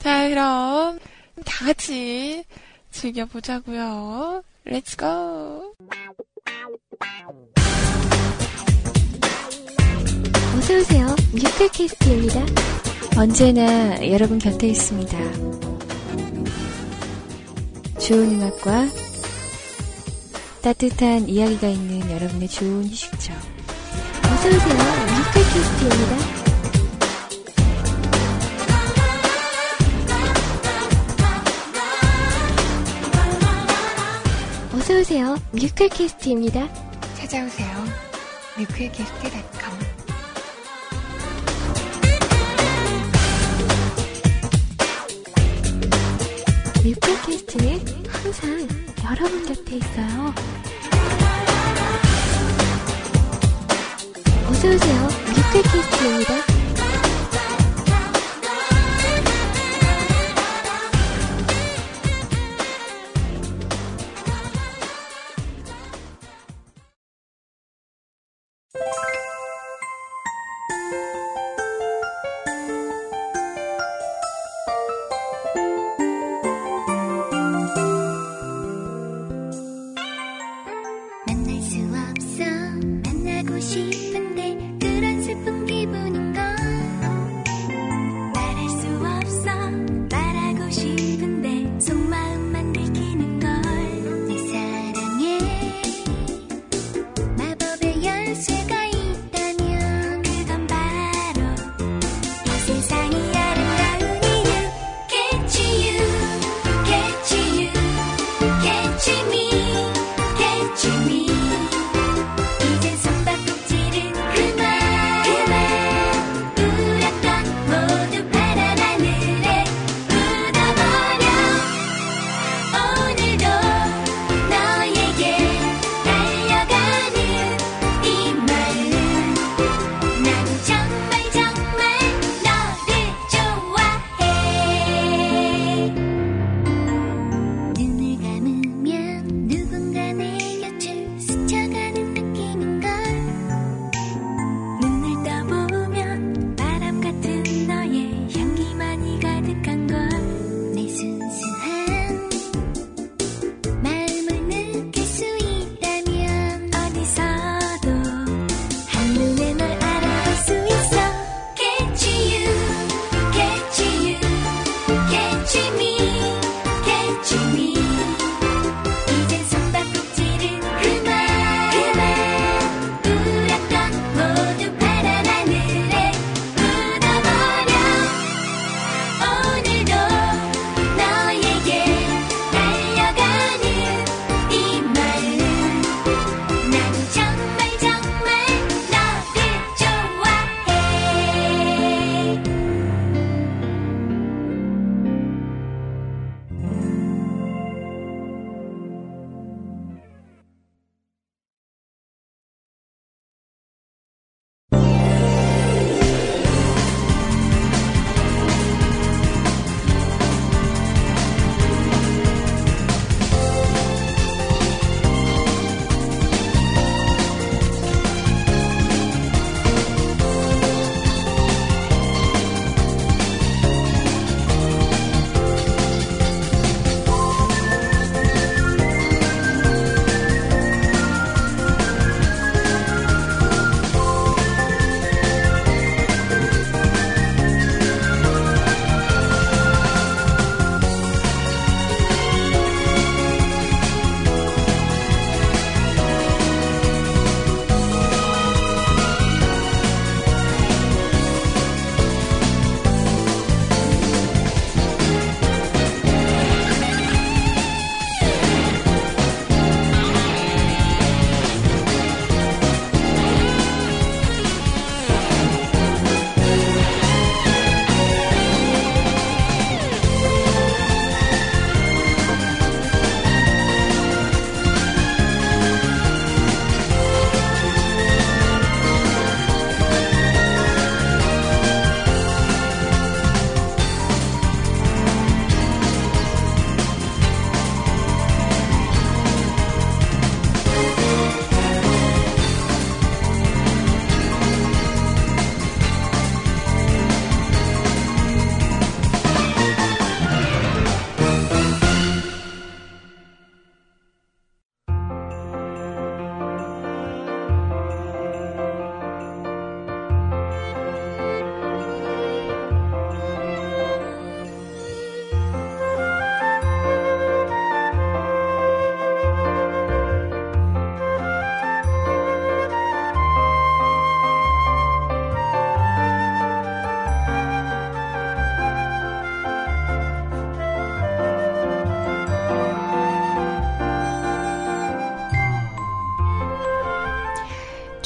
자, 그럼 다 같이 즐겨보자고요. 렛츠 고! 어서 오세요. 뮤클캐스트입니다. 언제나 여러분 곁에 있습니다. 좋은 음악과 따뜻한 이야기가 있는 여러분의 좋은 휴식처. 어서 오세요. 뮤클캐스트입니다. 어서오세요. 뮤클캐스트입니다. 찾아오세요. 뮤클캐스트.com 뮤클캐스트는 항상 여러분 곁에 있어요. 어서오세요. 뮤클캐스트입니다.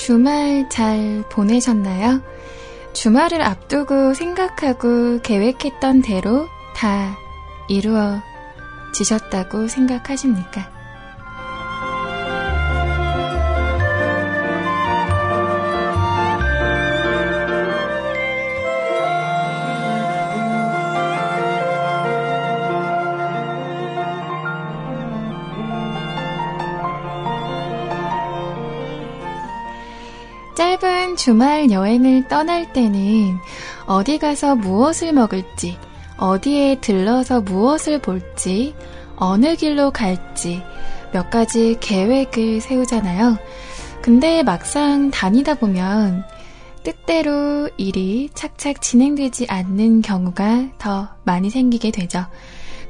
주말 잘 보내셨나요? 주말을 앞두고 생각하고 계획했던 대로 다 이루어지셨다고 생각하십니까? 주말 여행을 떠날 때는 어디 가서 무엇을 먹을지, 어디에 들러서 무엇을 볼지, 어느 길로 갈지 몇 가지 계획을 세우잖아요. 근데 막상 다니다 보면 뜻대로 일이 착착 진행되지 않는 경우가 더 많이 생기게 되죠.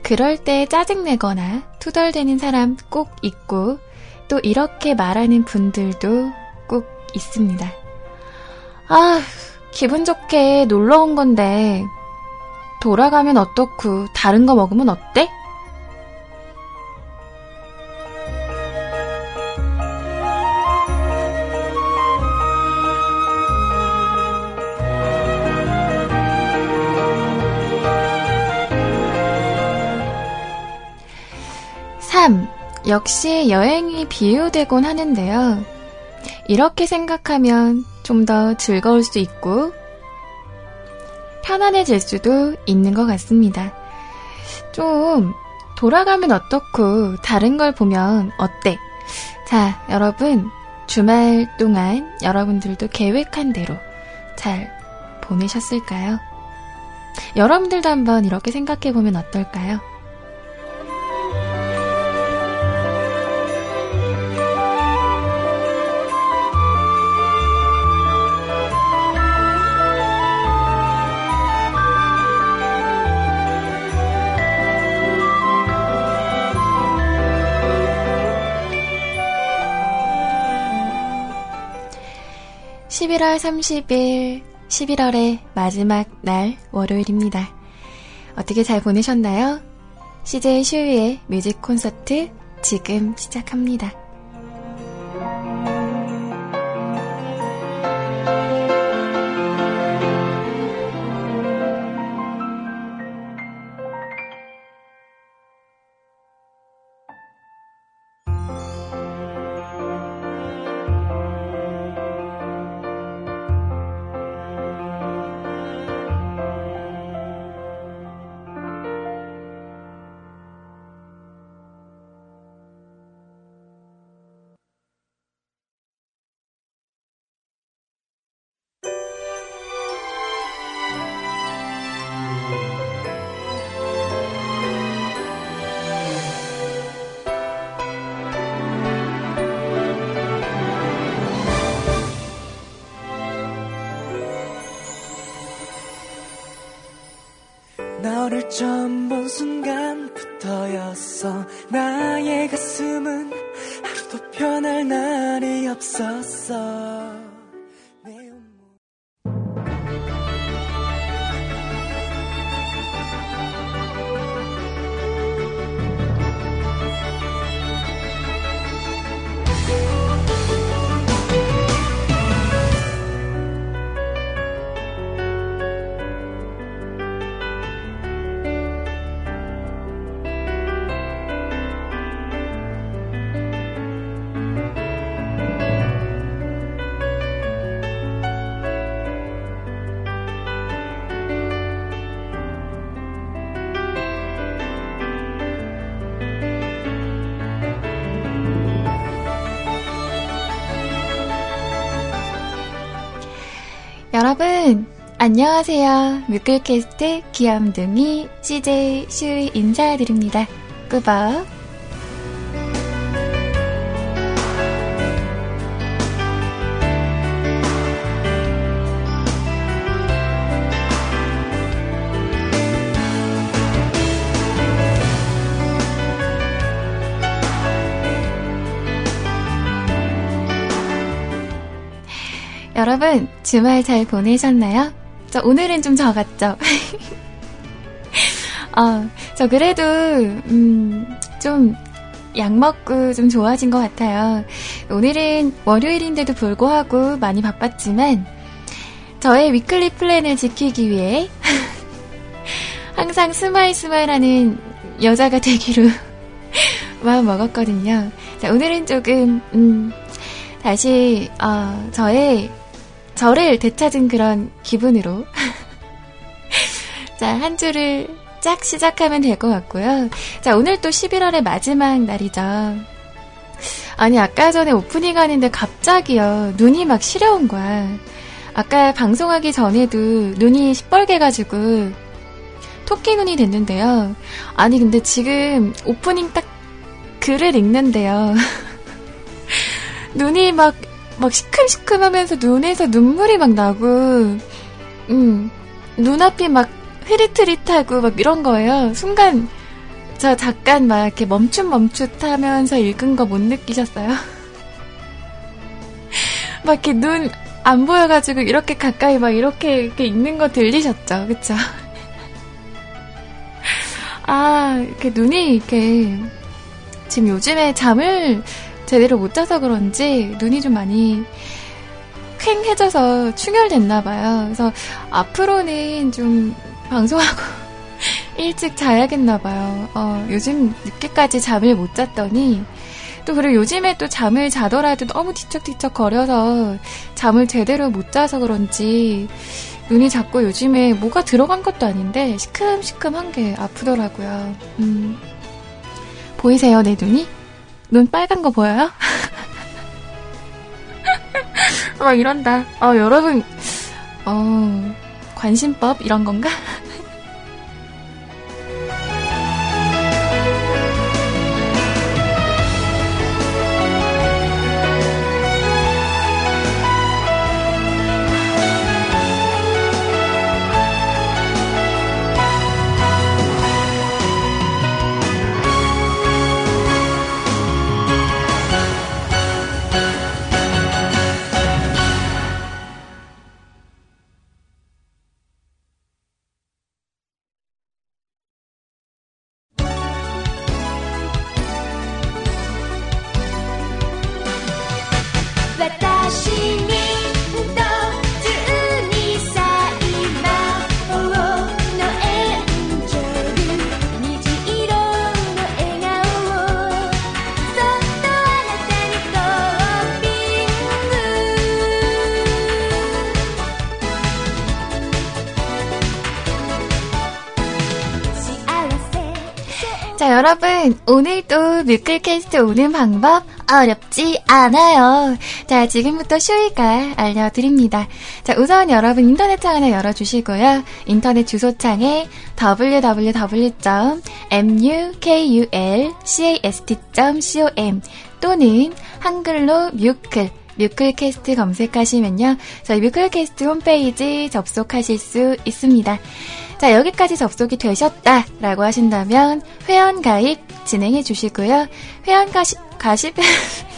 그럴 때 짜증내거나 투덜대는 사람 꼭 있고 또 이렇게 말하는 분들도 꼭 있습니다. 아, 기분 좋게 놀러 온 건데, 돌아가면 어떻고, 다른 거 먹으면 어때? (3) 역시 여행이 비유되곤 하는데요. 이렇게 생각하면 좀 더 즐거울 수 있고 편안해질 수도 있는 것 같습니다. 좀 돌아가면 어떻고 다른 걸 보면 어때? 자, 여러분 주말 동안 여러분들도 계획한 대로 잘 보내셨을까요? 여러분들도 한번 이렇게 생각해 보면 어떨까요? 11월 30일, 11월의 마지막 날, 월요일입니다. 어떻게 잘 보내셨나요? CJ 슈이의 뮤직 콘서트 지금 시작합니다. 안녕하세요. 뮤클캐스트 귀염둥이 CJ 슈이 인사드립니다. 꾸벅. 여러분, 주말 잘 보내셨나요? 저 오늘은 좀 적었죠? 어, 저 그래도, 음, 좀, 약 먹고 좀 좋아진 것 같아요. 오늘은 월요일인데도 불구하고 많이 바빴지만 저의 weekly plan을 지키기 위해 항상 smile smile하는 여자가 되기로 마음 먹었거든요. 자, 오늘은 조금 음, 다시 어, 저의 저를 되찾은 그런 기분으로 자, 한 주를 쫙 시작하면 될 것 같고요. 자, 오늘 또 11월의 마지막 날이죠. 아니, 아까 전에 오프닝 하는데 갑자기요, 눈이 막 시려운 거야. 아까 방송하기 전에도 눈이 시뻘개가지고, 토끼 눈이 됐는데요. 아니, 근데 지금 오프닝 딱 글을 읽는데요. 눈이 막, 막 시큼시큼 하면서 눈에서 눈물이 막 나고, 음, 눈앞이 막 흐릿흐릿하고 막 이런 거예요. 순간 저 잠깐 막 이렇게 멈춤멈춤하면서 읽은 거 못 느끼셨어요? 막 이렇게 눈 안 보여가지고 이렇게 가까이 막 이렇게 이렇게 읽는 거 들리셨죠? 그쵸? 아, 이렇게 눈이 이렇게 지금 요즘에 잠을 제대로 못 자서 그런지 눈이 좀 많이 퀭해져서 충혈됐나 봐요. 그래서 앞으로는 좀 방송하고 일찍 자야겠나 봐요. 어, 요즘 늦게까지 잠을 못 잤더니 또 그리고 요즘에 또 잠을 자더라도 너무 뒤척뒤척 거려서 잠을 제대로 못 자서 그런지 눈이 자꾸 요즘에 뭐가 들어간 것도 아닌데 시큼시큼한 게 아프더라고요. 음, 보이세요, 내 눈이? 눈 빨간 거 보여요? 막 이런다. 어, 여러분, 어, 관심법 이런 건가? 여러분, 오늘도 뮤클캐스트 오는 방법 어렵지 않아요. 자, 지금부터 쇼이가 알려드립니다. 자, 우선 여러분 인터넷 창 하나 열어주시고요. 인터넷 주소창에 www.mukulcast.com 또는 한글로 뮤클 뮤클캐스트 검색하시면요. 저희 뮤클캐스트 홈페이지 접속하실 수 있습니다. 자, 여기까지 접속이 되셨다라고 하신다면 회원 가입 진행해 주시고요. 회원 가시, 가십,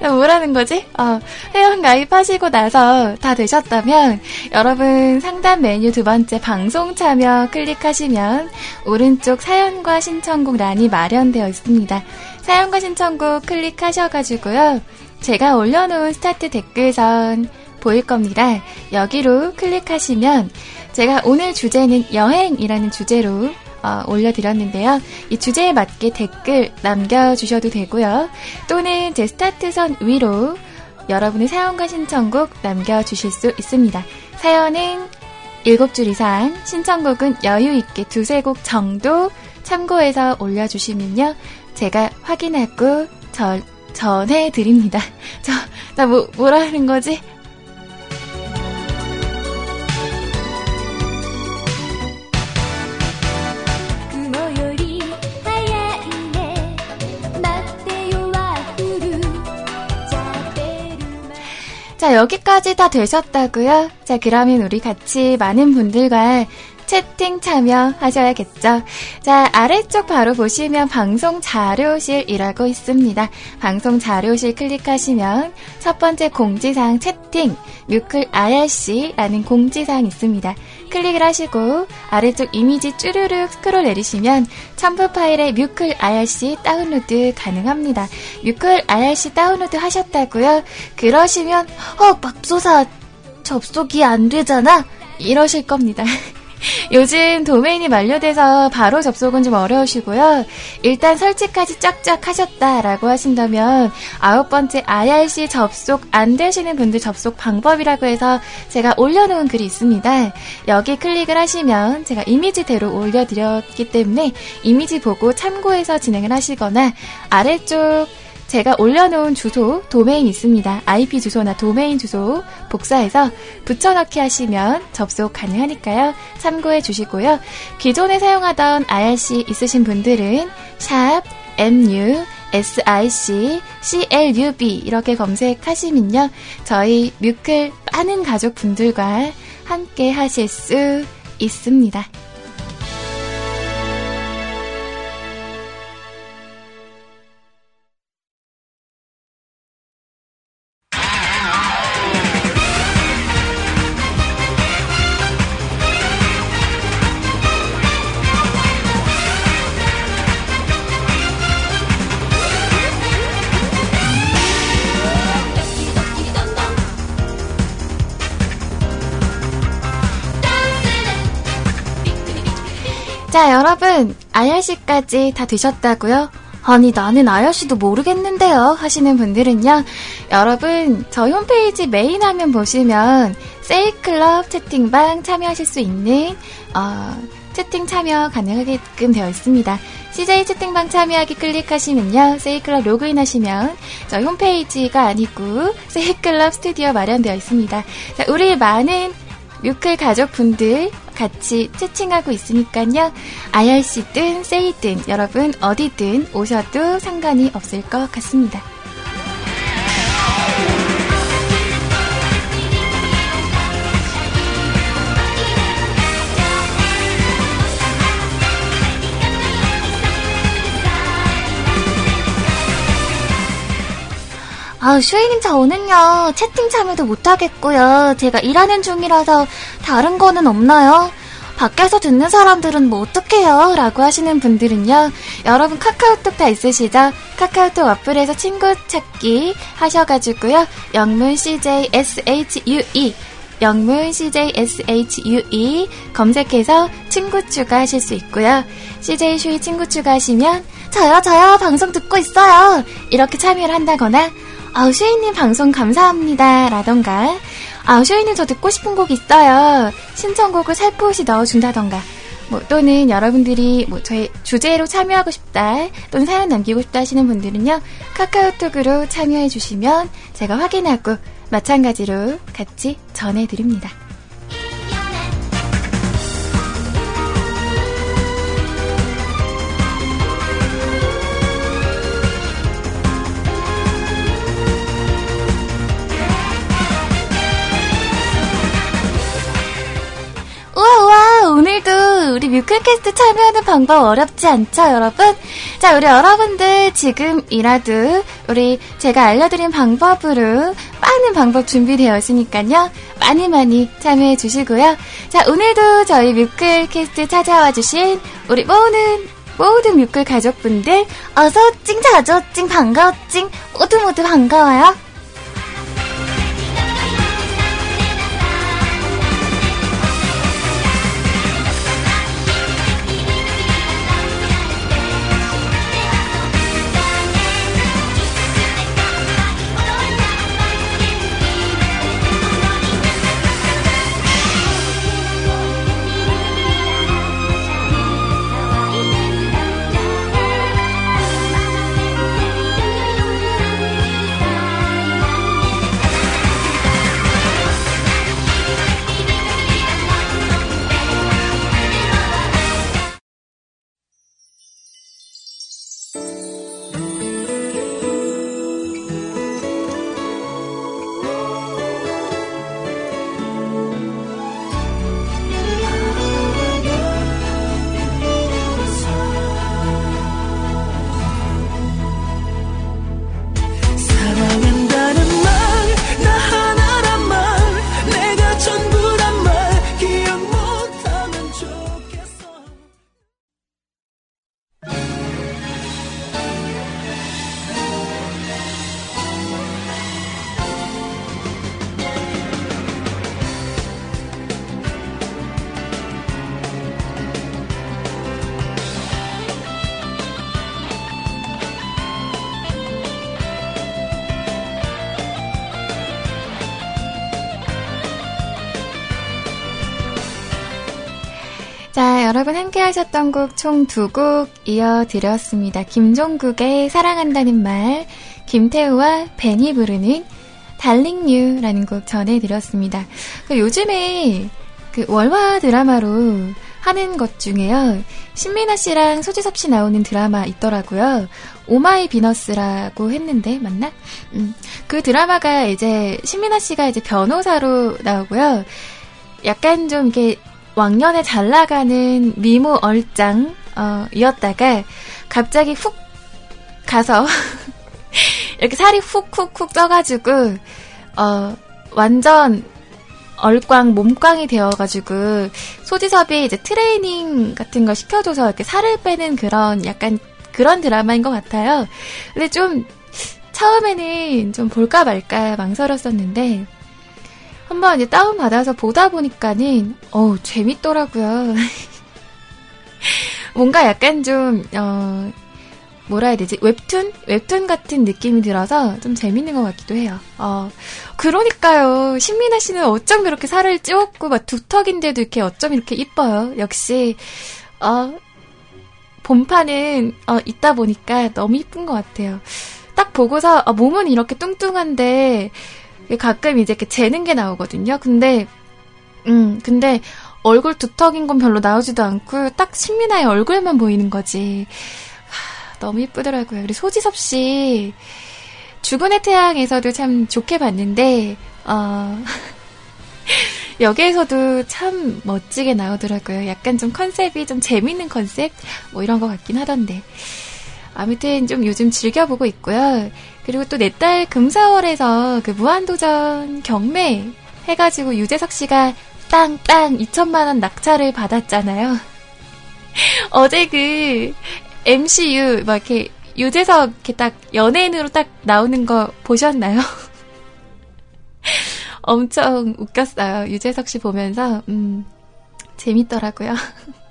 뭐라는 거지? 어, 회원 가입하시고 나서 다 되셨다면 여러분 상단 메뉴 두 번째 방송 참여 클릭하시면 오른쪽 사연과 신청곡 란이 마련되어 있습니다. 사연과 신청곡 클릭하셔가지고요. 제가 올려놓은 스타트 댓글선 보일 겁니다. 여기로 클릭하시면 제가 오늘 주제는 여행이라는 주제로 어, 올려드렸는데요. 이 주제에 맞게 댓글 남겨주셔도 되고요. 또는 제 스타트선 위로 여러분의 사연과 신청곡 남겨주실 수 있습니다. 사연은 7줄 이상, 신청곡은 여유있게 두세 곡 정도 참고해서 올려주시면요. 제가 확인하고 저, 전해드립니다. 저, 나 뭐, 뭐라는 거지? 자, 여기까지 다 되셨다고요? 자, 그러면 우리 같이 많은 분들과 채팅 참여하셔야겠죠. 자, 아래쪽 바로 보시면 방송 자료실이라고 있습니다. 방송 자료실 클릭하시면 첫 번째 공지사항 채팅, 뮤클 IRC라는 공지사항 있습니다. 클릭을 하시고 아래쪽 이미지 쭈르륵 스크롤 내리시면 첨부 파일에 뮤클 IRC 다운로드 가능합니다. 뮤클 IRC 다운로드 하셨다고요? 그러시면 어 맙소사 접속이 안 되잖아 이러실 겁니다. 요즘 도메인이 만료돼서 바로 접속은 좀 어려우시고요. 일단 설치까지 쫙쫙 하셨다라고 하신다면 아홉 번째 IRC 접속 안 되시는 분들 접속 방법이라고 해서 제가 올려놓은 글이 있습니다. 여기 클릭을 하시면 제가 이미지대로 올려드렸기 때문에 이미지 보고 참고해서 진행을 하시거나 아래쪽 제가 올려놓은 주소, 도메인 있습니다. IP 주소나 도메인 주소 복사해서 붙여넣기 하시면 접속 가능하니까요. 참고해 주시고요. 기존에 사용하던 IRC 있으신 분들은 샵 MU SIC CLUB 이렇게 검색하시면요. 저희 뮤클 많은 가족분들과 함께 하실 수 있습니다. 여러분, IRC까지 다 되셨다고요? 아니, 나는 IRC도 모르겠는데요. 하시는 분들은요, 여러분, 저희 홈페이지 메인 화면 보시면, 세이클럽 채팅방 참여하실 수 있는, 어, 채팅 참여 가능하게끔 되어 있습니다. CJ 채팅방 참여하기 클릭하시면요. 세이클럽 로그인 하시면 저희 홈페이지가 아니고 세이클럽 스튜디오 마련되어 있습니다. 자, 우리 많은 뮤클 가족분들 같이 채팅하고 있으니까요. IRC든 세이든 여러분 어디든 오셔도 상관이 없을 것 같습니다. 아, 슈이님 저는요, 채팅 참여도 못하겠고요. 제가 일하는 중이라서 다른 거는 없나요? 밖에서 듣는 사람들은 뭐 어떡해요? 라고 하시는 분들은요, 여러분 카카오톡 다 있으시죠? 카카오톡 어플에서 친구 찾기 하셔가지고요, 영문 CJ SHUE, 영문 CJ SHUE 검색해서 친구 추가하실 수 있고요. CJ 슈이 친구 추가하시면, 저요, 저요, 방송 듣고 있어요. 이렇게 참여를 한다거나, 아우, 슈이님 방송 감사합니다. 라던가, 아우, 슈이님 저 듣고 싶은 곡 있어요. 신청곡을 살포시 넣어준다던가, 뭐, 또는 여러분들이 뭐 저희 주제로 참여하고 싶다, 또는 사연 남기고 싶다 하시는 분들은요, 카카오톡으로 참여해 주시면 제가 확인하고 마찬가지로 같이 전해드립니다. 오늘도 우리 뮤클캐스트 참여하는 방법 어렵지 않죠, 여러분? 자, 우리 여러분들 지금이라도 우리 제가 알려드린 방법으로 많은 방법 준비되어 있으니까요. 많이 많이 참여해 주시고요. 자, 오늘도 저희 뮤클캐스트 찾아와 주신 우리 모든 모든 뮤클 가족분들 어서 찡 자저찡 반가워 찡 모두 모두 반가워요. 여러분 함께 하셨던 곡 총 두 곡 이어드렸습니다. 김종국의 사랑한다는 말, 김태우와 벤이 부르는 Darling U라는 곡 전해드렸습니다. 그 요즘에 그 월화 드라마로 하는 것 중에요. 신민아 씨랑 소지섭 씨 나오는 드라마 있더라고요. Oh My Venus라고 했는데 맞나? 음, 그 드라마가 이제 신민아 씨가 이제 변호사로 나오고요. 약간 좀 이렇게 왕년에 잘 나가는 미모 얼짱 어, 이었다가 갑자기 훅 가서 이렇게 살이 훅훅훅 쪄가지고 어 완전 얼꽝 몸꽝이 되어가지고 소지섭이 이제 트레이닝 같은 거 시켜줘서 이렇게 살을 빼는 그런 약간 그런 드라마인 것 같아요. 근데 좀 처음에는 좀 볼까 말까 망설였었는데 한번 이제 다운받아서 보다 보니까는, 어우, 재밌더라고요. 뭔가 약간 좀, 어, 뭐라 해야 되지? 웹툰? 웹툰 같은 느낌이 들어서 좀 재밌는 것 같기도 해요. 어, 그러니까요. 신민아 씨는 어쩜 그렇게 살을 찌웠고, 막 두턱인데도 이렇게 어쩜 이렇게 이뻐요. 역시, 어, 본판은, 어, 있다 보니까 너무 이쁜 것 같아요. 딱 보고서, 어, 몸은 이렇게 뚱뚱한데, 가끔 이제 이렇게 재는 게 나오거든요. 근데, 음, 근데 얼굴 두턱인 건 별로 나오지도 않고 딱 신민아의 얼굴만 보이는 거지. 하, 너무 이쁘더라고요. 그리고 소지섭 씨 죽은의 태양에서도 참 좋게 봤는데 어, 여기에서도 참 멋지게 나오더라고요. 약간 좀 컨셉이 좀 재밌는 컨셉 뭐 이런 것 같긴 하던데. 아무튼 좀 요즘 즐겨보고 있고요. 그리고 또 내 딸 금사월에서 그 무한도전 경매 해가지고 유재석 씨가 땅땅 2천만 원 낙찰을 받았잖아요. 어제 그 MCU 막 이렇게 유재석 이렇게 딱 연예인으로 딱 나오는 거 보셨나요? 엄청 웃겼어요. 유재석 씨 보면서 음 재밌더라고요.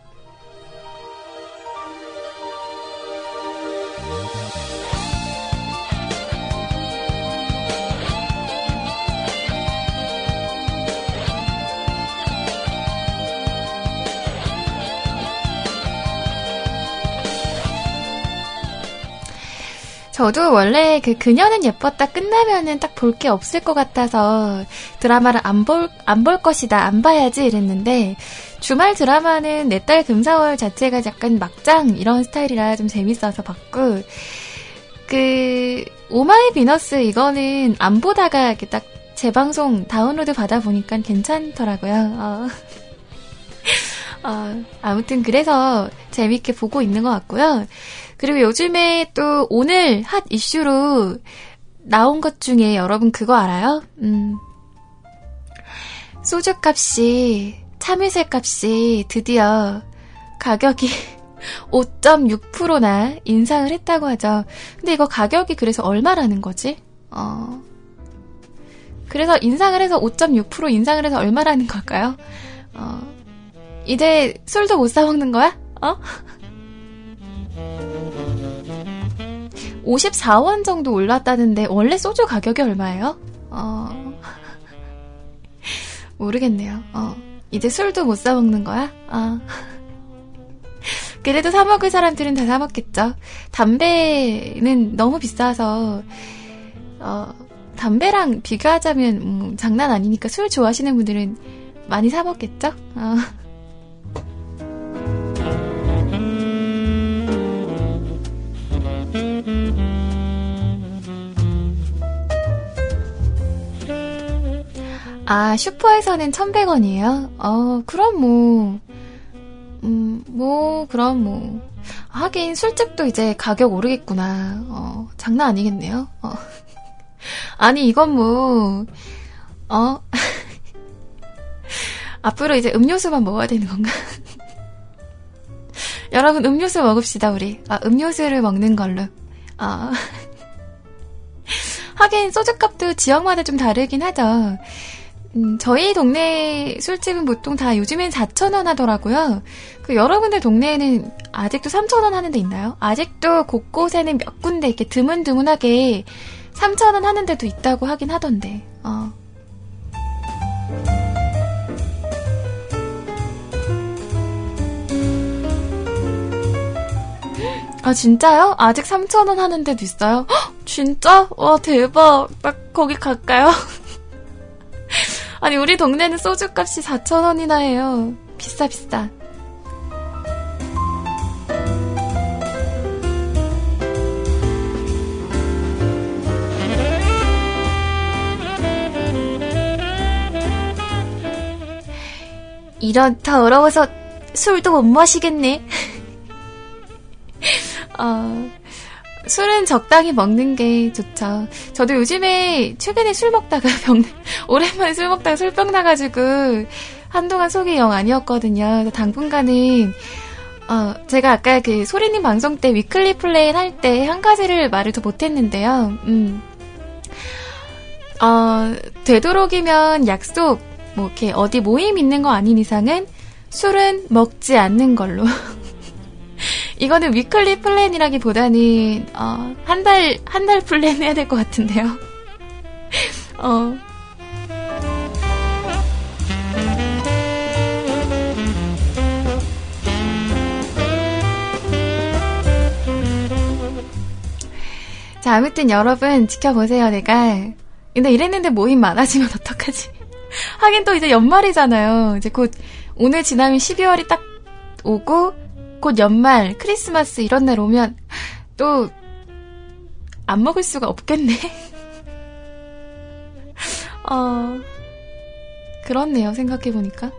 저도 원래 그 그녀는 예뻤다 끝나면은 딱 볼 게 없을 것 같아서 드라마를 안 볼, 안 볼 것이다, 안 봐야지 이랬는데 주말 드라마는 내 딸 금사월 자체가 약간 막장 이런 스타일이라 좀 재밌어서 봤고 그 Oh My Venus 이거는 안 보다가 이렇게 딱 재방송 다운로드 받아 보니까 괜찮더라고요. 어. 어, 아무튼 그래서 재밌게 보고 있는 것 같고요. 그리고 요즘에 또 오늘 hot issue로 나온 것 중에 여러분 그거 알아요? 음. 소주 값이, 참외새 값이 드디어 가격이 5.6%나 인상을 했다고 하죠. 근데 이거 가격이 그래서 얼마라는 거지? 어. 그래서 인상을 해서 5.6% 인상을 해서 얼마라는 걸까요? 어. 이제 술도 못 사먹는 거야? 어? 54원 정도 올랐다는데 원래 소주 가격이 얼마예요? 어... 모르겠네요. 어. 이제 술도 못 사 먹는 거야? 어. 그래도 사 먹을 사람들은 다 사 먹겠죠. 담배는 너무 비싸서 어, 담배랑 비교하자면 음, 장난 아니니까 술 좋아하시는 분들은 많이 사 먹겠죠. 어. 아, 슈퍼에서는 1,100원이에요? 어, 그럼 뭐, 음, 뭐, 그럼 뭐. 하긴 술집도 이제 가격 오르겠구나. 어, 장난 아니겠네요. 어. 아니, 이건 뭐, 어? 앞으로 이제 음료수만 먹어야 되는 건가? 여러분, 음료수 먹읍시다, 우리. 아, 음료수를 먹는 걸로. 아. 하긴, 소주값도 지역마다 좀 다르긴 하죠. 음, 저희 동네 술집은 보통 다 요즘엔 4,000원 하더라고요. 그 여러분들 동네에는 아직도 3,000원 하는 데 있나요? 아직도 곳곳에는 몇 군데 이렇게 드문드문하게 3,000원 하는 데도 있다고 하긴 하던데, 어. 아, 진짜요? 아직 3,000원 하는 데도 있어요? 헉, 진짜? 와, 대박. 나 거기 갈까요? 아니, 우리 동네는 소주 값이 4,000원이나 해요. 비싸, 비싸. 이런 더러워서 술도 못 마시겠네. 어, 술은 적당히 먹는 게 좋죠. 저도 요즘에 최근에 술 먹다가 병, 오랜만에 술 먹다가 술병 나가지고 한동안 속이 영 아니었거든요. 당분간은 어, 제가 아까 그 소리님 방송 때 weekly plan 할 때 한 가지를 말을 더 못했는데요. 음. 어, 되도록이면 약속, 뭐, 이렇게 어디 모임 있는 거 아닌 이상은 술은 먹지 않는 걸로. 이거는 weekly plan이라기보다는 어, 한 달 한 달 플랜 해야 될 것 같은데요. 어. 자, 아무튼 여러분 지켜보세요, 내가. 근데 이랬는데 모임 많아지면 어떡하지? 하긴 또 이제 연말이잖아요. 이제 곧 오늘 지나면 12월이 딱 오고 곧 연말, 크리스마스 이런 날 오면 또 안 먹을 수가 없겠네. 어, 그렇네요. 생각해보니까.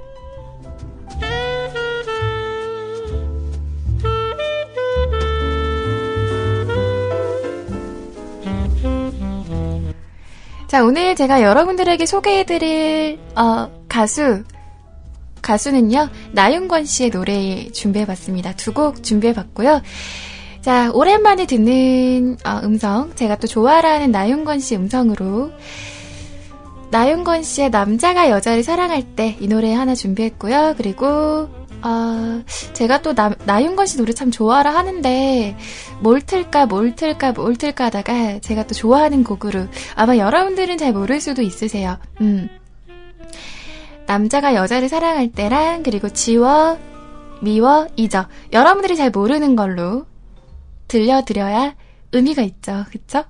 자, 오늘 제가 여러분들에게 소개해드릴, 어, 가수, 가수는요, 나윤권 씨의 노래 준비해봤습니다. 두 곡 준비해봤고요. 자, 오랜만에 듣는 어, 음성, 제가 또 좋아하는 나윤권 씨 음성으로 나윤권 씨의 남자가 여자를 사랑할 때 이 노래 하나 준비했고요. 그리고 어, 제가 또 나, 나윤건 씨 노래 참 좋아라 하는데 뭘 틀까 뭘 틀까 뭘 틀까 하다가 제가 또 좋아하는 곡으로 아마 여러분들은 잘 모를 수도 있으세요. 음. 남자가 여자를 사랑할 때랑 그리고 지워, 미워, 잊어. 여러분들이 잘 모르는 걸로 들려드려야 의미가 있죠. 그쵸?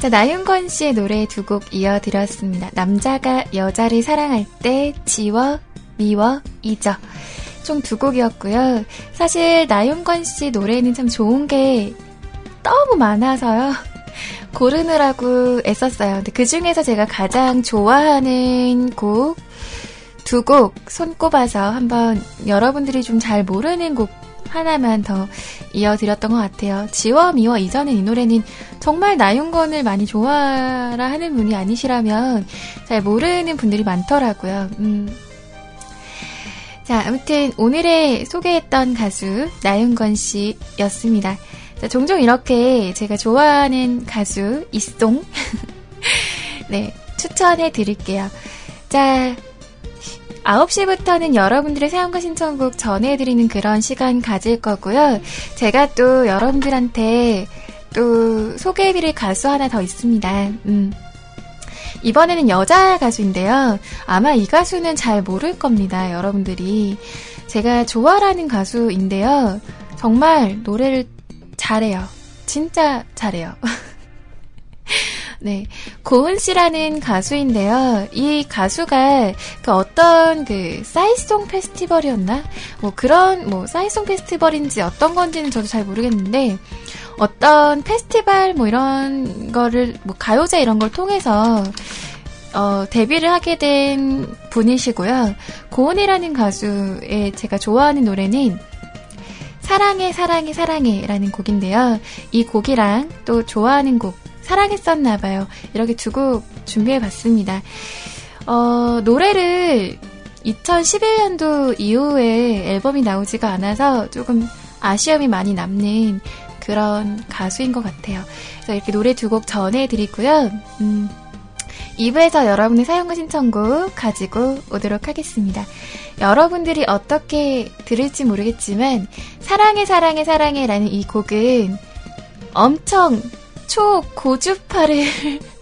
자, 나윤건 씨의 노래 두 곡 이어드렸습니다. 남자가 여자를 사랑할 때 지워, 미워, 잊어. 총 두 곡이었고요. 사실 나윤건 씨 노래는 참 좋은 게 너무 많아서요. 고르느라고 애썼어요. 근데 그 중에서 제가 가장 좋아하는 곡, 두 곡 손꼽아서 한번 여러분들이 좀 잘 모르는 곡 하나만 더 이어드렸던 것 같아요. 지워 미워 이전에 이 노래는 정말 나윤건을 많이 좋아라 하는 분이 아니시라면 잘 모르는 분들이 많더라고요. 음. 자, 아무튼 오늘의 소개했던 가수 나윤건 씨였습니다. 자, 종종 이렇게 제가 좋아하는 가수 이송 네, 추천해 드릴게요. 자, 9시부터는 여러분들의 사연과 신청곡 전해드리는 그런 시간 가질 거고요. 제가 또 여러분들한테 또 소개해드릴 가수 하나 더 있습니다. 음. 이번에는 여자 가수인데요. 아마 이 가수는 잘 모를 겁니다. 여러분들이. 제가 좋아하는 가수인데요. 정말 노래를 잘해요. 진짜 잘해요. 네. 고은 씨라는 가수인데요. 이 가수가 그 어떤 그 사이송 페스티벌이었나? 뭐 그런 뭐 사이송 페스티벌인지 어떤 건지는 저도 잘 모르겠는데 어떤 페스티벌 뭐 이런 거를 뭐 가요제 이런 걸 통해서 어, 데뷔를 하게 된 분이시고요. 고은이라는 가수의 제가 좋아하는 노래는 사랑해, 사랑해, 사랑해 라는 곡인데요. 이 곡이랑 또 좋아하는 곡, 사랑했었나봐요. 이렇게 두 곡 준비해봤습니다. 어, 노래를 2011년도 이후에 앨범이 나오지가 않아서 조금 아쉬움이 많이 남는 그런 가수인 것 같아요. 그래서 이렇게 노래 두 곡 전해드리고요. 음, 2부에서 여러분의 사용과 신청곡 가지고 오도록 하겠습니다. 여러분들이 어떻게 들을지 모르겠지만, 사랑해, 사랑해, 사랑해 라는 이 곡은 엄청 초고주파를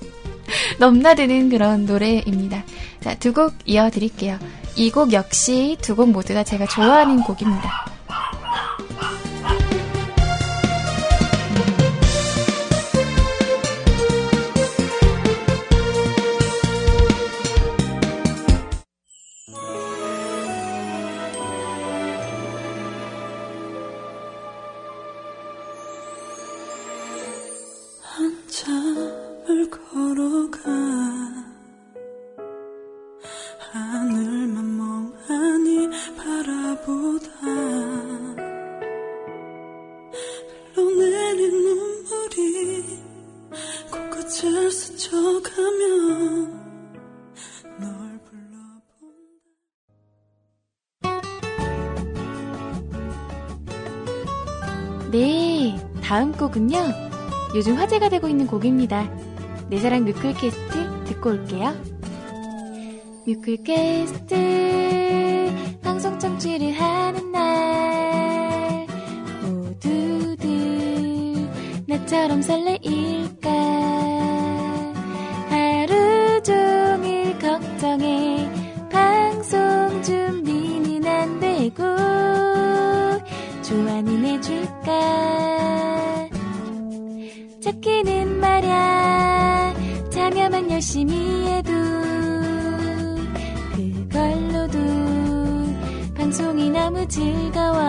넘나드는 그런 노래입니다. 자, 두 곡 이어드릴게요. 이 곡 역시 두 곡 모두가 제가 좋아하는 곡입니다. 네, 다음 곡은요. 요즘 화제가 되고 있는 곡입니다. 내 사랑 뮤클캐스트 듣고 올게요. 뮤클캐스트 방송 청취를 하는 날 모두들 나처럼 설레일까? 하루 종일 걱정해. 방송 준비는 안 되고 좋아는 해줄까 찾기는 말야. 자녀만 열심히 해도 그걸로도 방송이 너무 즐거워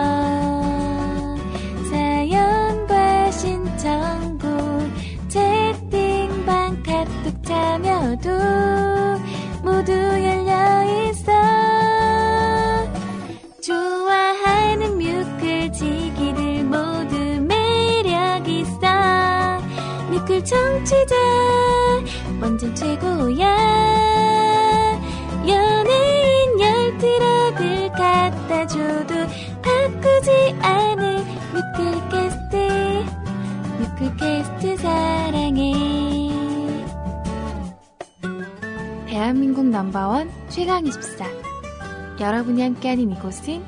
여러분이 함께하는 이곳은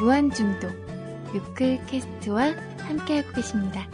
무한중독 뮤클캐스트와 함께하고 계십니다.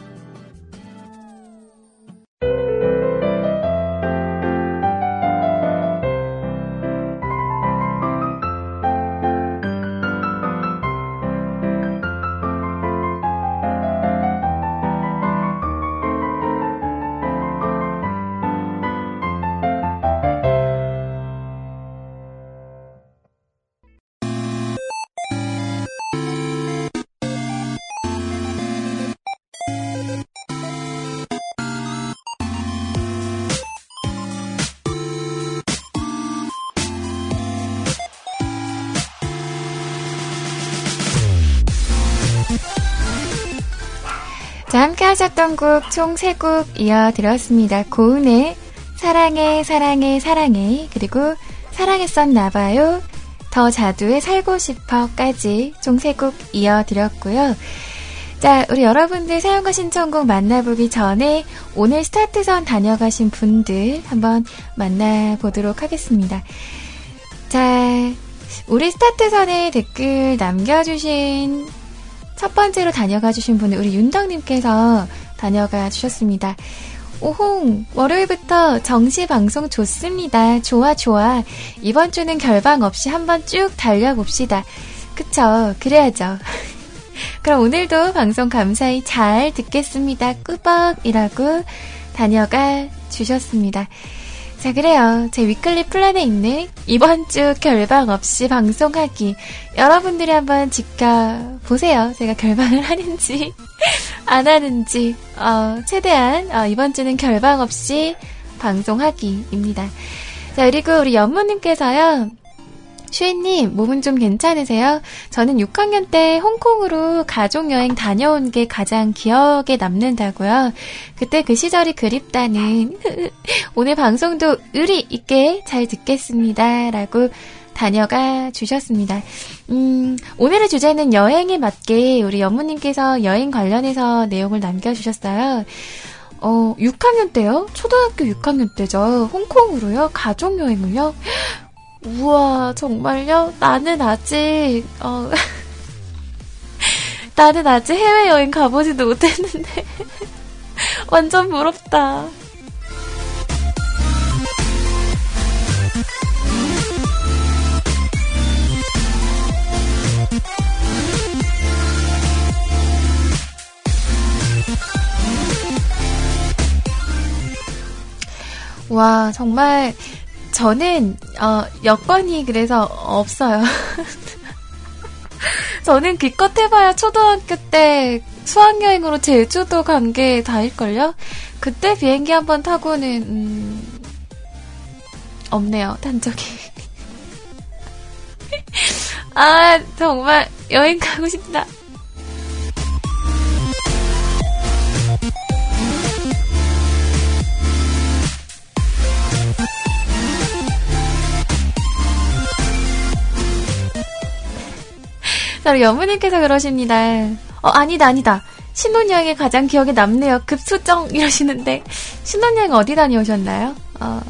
3곡 총 3곡 이어드렸습니다. 고은의 사랑해 사랑해 사랑해 그리고 사랑했었나봐요 더 자두에 살고 싶어까지 총 3곡 이어드렸고요. 자, 우리 여러분들 사용과 신청곡 만나보기 전에 오늘 스타트선 다녀가신 분들 한번 만나보도록 하겠습니다. 자, 우리 스타트선에 댓글 남겨주신 첫 번째로 다녀가주신 분은 우리 윤덕님께서 다녀가 주셨습니다. 오홍, 월요일부터 정시 방송 좋습니다. 좋아, 좋아. 이번 주는 결방 없이 한번 쭉 달려봅시다. 그쵸, 그래야죠. 그럼 오늘도 방송 감사히 잘 듣겠습니다. 꾸벅이라고 다녀가 주셨습니다. 자, 그래요. 제 위클리 플랜에 있는 이번 주 결방 없이 방송하기. 여러분들이 한번 지켜보세요. 제가 결방을 하는지, 안 하는지. 어, 최대한, 어, 이번 주는 결방 없이 방송하기입니다. 자, 그리고 우리 연무님께서요. 슈이님, 몸은 좀 괜찮으세요? 저는 6학년 때 홍콩으로 가족여행 다녀온 게 가장 기억에 남는다고요. 그때 그 시절이 그립다는. 오늘 방송도 의리 있게 잘 듣겠습니다. 라고 다녀가 주셨습니다. 음, 오늘의 주제는 여행에 맞게 우리 연무님께서 여행 관련해서 내용을 남겨주셨어요. 어, 6학년 때요? 초등학교 6학년 때죠. 홍콩으로요? 가족여행을요? 우와, 정말요? 나는 아직, 어, 나는 아직 해외여행 가보지도 못했는데. 완전 부럽다. 와, 정말, 저는, 어, 여건이 그래서 없어요. 저는 기껏 해봐야 초등학교 때 수학여행으로 제주도 간 게 다일걸요? 그때 비행기 한 번 타고는, 음, 없네요, 탄 적이. 아, 정말, 여행 가고 싶다. 자, 우리 여무님께서 그러십니다. 어, 아니다, 아니다. 신혼여행이 가장 기억에 남네요. 급수정 이러시는데 신혼여행 어디 다녀오셨나요? 어.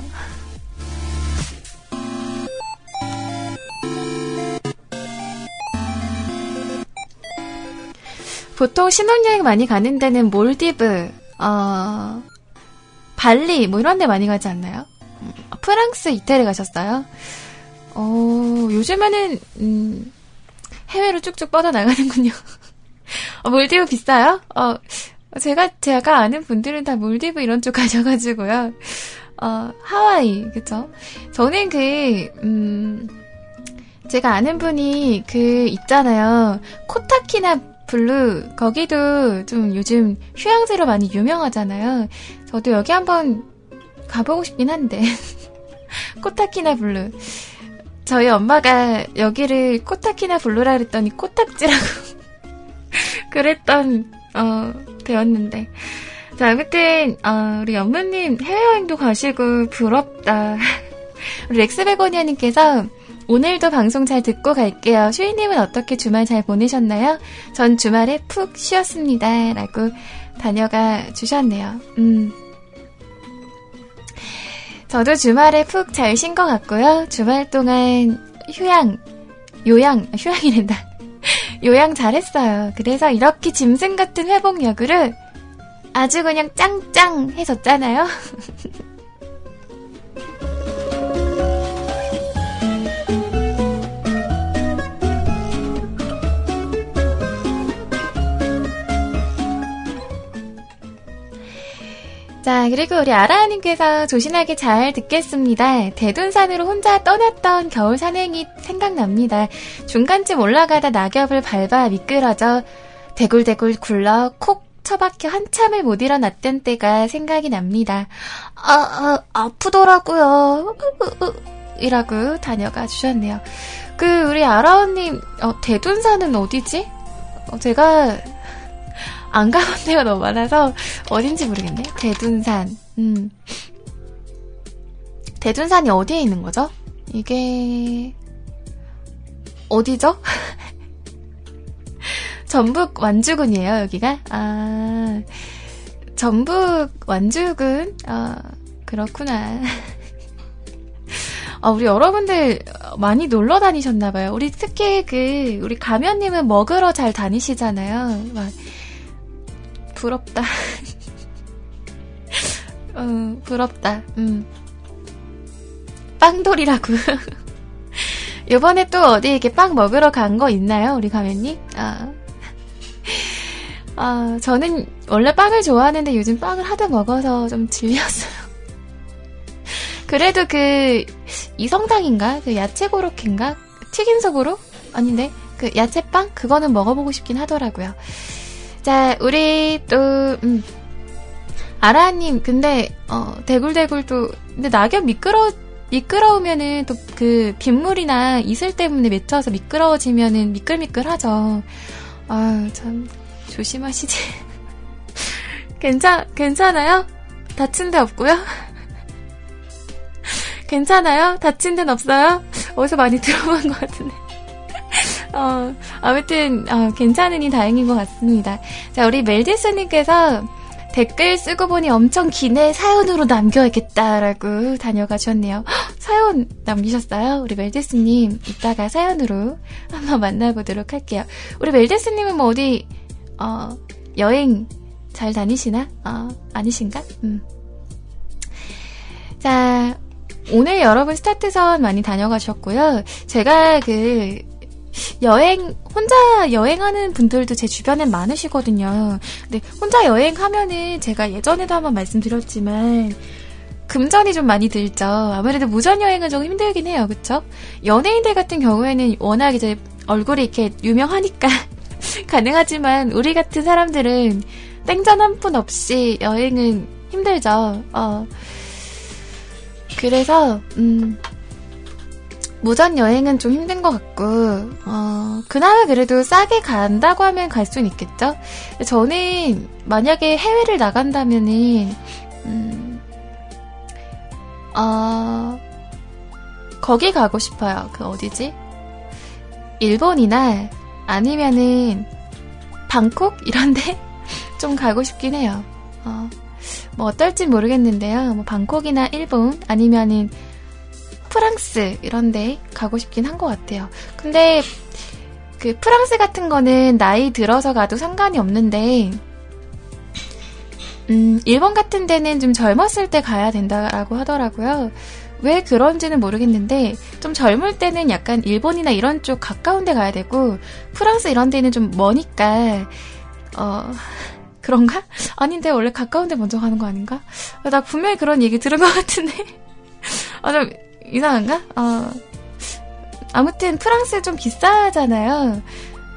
보통 신혼여행 많이 가는 데는 몰디브, 어, 발리 뭐 이런 데 많이 가지 않나요? 음, 프랑스, 이태리 가셨어요? 어, 요즘에는 음, 해외로 쭉쭉 뻗어나가는군요. 어, 몰디브 비싸요? 어, 제가, 제가 아는 분들은 다 몰디브 이런 쪽 가셔가지고요. 어, 하와이, 그쵸? 저는 그, 음, 제가 아는 분이 그, 있잖아요. 코타키나발루, 거기도 좀 요즘 휴양지로 많이 유명하잖아요. 저도 여기 한번 가보고 싶긴 한데. 코타키나 블루. 저희 엄마가 여기를 코타키나 블루라 그랬더니 코딱지라고 그랬던 어 배웠는데 자 아무튼 어, 우리 엄마님 해외여행도 가시고 부럽다 우리 렉스베고니아님께서 오늘도 방송 잘 듣고 갈게요. 슈이님은 어떻게 주말 잘 보내셨나요? 전 주말에 푹 쉬었습니다. 라고 다녀가 주셨네요. 음. 저도 주말에 푹 잘 쉰 것 같고요. 주말 동안 휴양, 요양, 휴양이란다. 요양 잘했어요. 그래서 이렇게 짐승 같은 회복력으로 아주 그냥 짱짱 해줬잖아요. 자, 그리고 우리 아라님께서 조신하게 잘 듣겠습니다. 대둔산으로 혼자 떠났던 겨울 산행이 생각납니다. 중간쯤 올라가다 낙엽을 밟아 미끄러져 대굴대굴 굴러 콕 처박혀 한참을 못 일어났던 때가 생각이 납니다. 아, 아 아프더라고요. 이라고 다녀가 주셨네요. 그, 우리 아라언님, 어, 대둔산은 어디지? 어, 제가 안 가본 데가 너무 많아서 어딘지 모르겠네. 대둔산. 음. 대둔산이 어디에 있는 거죠? 이게 어디죠? 전북 완주군이에요, 여기가. 아, 전북 완주군. 아, 그렇구나. 아, 우리 여러분들 많이 놀러 다니셨나봐요. 우리 특히 그, 우리 가면님은 먹으러 잘 다니시잖아요. 막 부럽다. 음, 부럽다. 음. 빵돌이라고. 요번에 또 어디 이렇게 빵 먹으러 간 거 있나요? 우리 가면님? 아. 아, 저는 원래 빵을 좋아하는데 요즘 빵을 하도 먹어서 좀 질렸어요. 그래도 그, 이성당인가? 그 야채 고로케인가? 튀긴 속으로? 아닌데? 그 야채빵? 그거는 먹어보고 싶긴 하더라고요. 자, 우리 또, 음, 아라님, 근데, 어, 대굴대굴도, 근데 낙엽 미끄러, 미끄러우면은 또 그 빗물이나 이슬 때문에 맺혀서 미끄러워지면은 미끌미끌하죠. 아, 참 조심하시지. 괜찮 괜찮아요? 다친 데 없고요? 괜찮아요? 다친 데는 없어요? 어디서 많이 들어본 것 같은데. 어, 아무튼, 어, 괜찮으니 다행인 것 같습니다. 자, 우리 멜디스님께서 댓글 쓰고 보니 엄청 기네 사연으로 남겨야겠다라고 다녀가 주셨네요. 사연 남기셨어요? 우리 멜디스님, 이따가 사연으로 한번 만나보도록 할게요. 우리 멜디스님은 뭐 어디, 어, 여행 잘 다니시나? 어, 아니신가? 음. 자, 오늘 여러분 스타트선 많이 다녀가셨고요. 제가 그 여행 혼자 여행하는 분들도 제 주변엔 많으시거든요. 근데 혼자 여행하면은 제가 예전에도 한번 말씀드렸지만 금전이 좀 많이 들죠. 아무래도 무전 여행은 좀 힘들긴 해요. 그쵸? 연예인들 같은 경우에는 워낙 이제 얼굴이 이렇게 유명하니까 가능하지만 우리 같은 사람들은 땡전 한 푼 없이 여행은 힘들죠. 어. 그래서 음, 무전 여행은 좀 힘든 것 같고 어, 그나마 그래도 싸게 간다고 하면 갈 수는 있겠죠. 저는 만약에 해외를 나간다면은 음, 어, 거기 가고 싶어요. 그 어디지? 일본이나 아니면은 방콕 이런데 좀 가고 싶긴 해요. 어. 뭐 어떨지 모르겠는데요. 뭐 방콕이나 일본 아니면은 프랑스 이런데 가고 싶긴 한 것 같아요. 근데 그 프랑스 같은 거는 나이 들어서 가도 상관이 없는데 음, 일본 같은 데는 좀 젊었을 때 가야 된다라고 하더라고요. 왜 그런지는 모르겠는데 좀 젊을 때는 약간 일본이나 이런 쪽 가까운 데 가야 되고 프랑스 이런 데는 좀 머니까 어 그런가? 아닌데 원래 가까운 데 먼저 가는 거 아닌가? 나 분명히 그런 얘기 들은 것 같은데 아 좀 이상한가? 어 아무튼 프랑스 좀 비싸잖아요.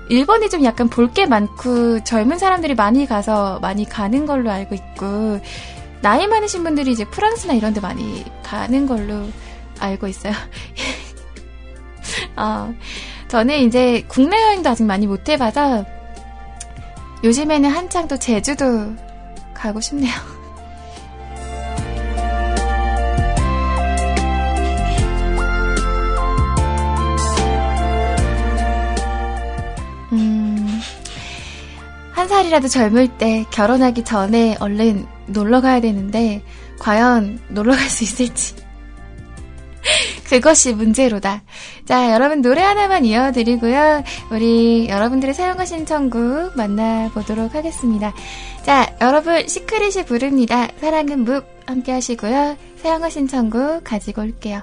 일본이 좀 약간 볼 게 많고 젊은 사람들이 많이 가서 많이 가는 걸로 알고 있고 나이 많으신 분들이 이제 프랑스나 이런 데 많이 가는 걸로 알고 있어요. 어, 저는 이제 국내 여행도 아직 많이 못 해봐서 요즘에는 한창 또 제주도 가고 싶네요. 살이라도 젊을 때 결혼하기 전에 얼른 놀러 가야 되는데, 과연 놀러 갈 수 있을지. 그것이 문제로다. 자, 여러분 노래 하나만 이어드리고요. 우리 여러분들의 사연과 신청곡 만나보도록 하겠습니다. 자, 여러분 Secret이 부릅니다. 사랑은 Move 함께 하시고요. 사연과 신청곡 가지고 올게요.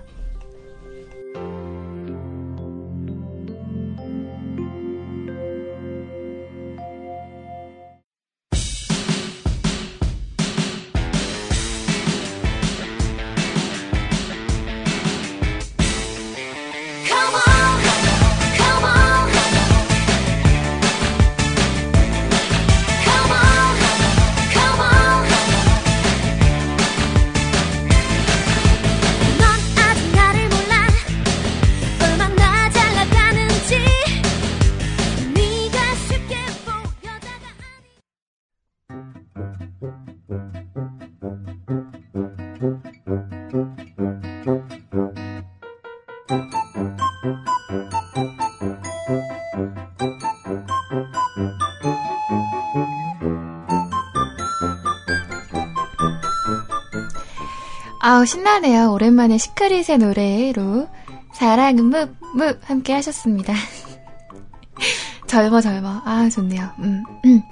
신나네요. 오랜만에 시크릿의 노래로 사랑은 묵, 묵 함께 하셨습니다. 젊어 젊어. 아 좋네요. 음, 음.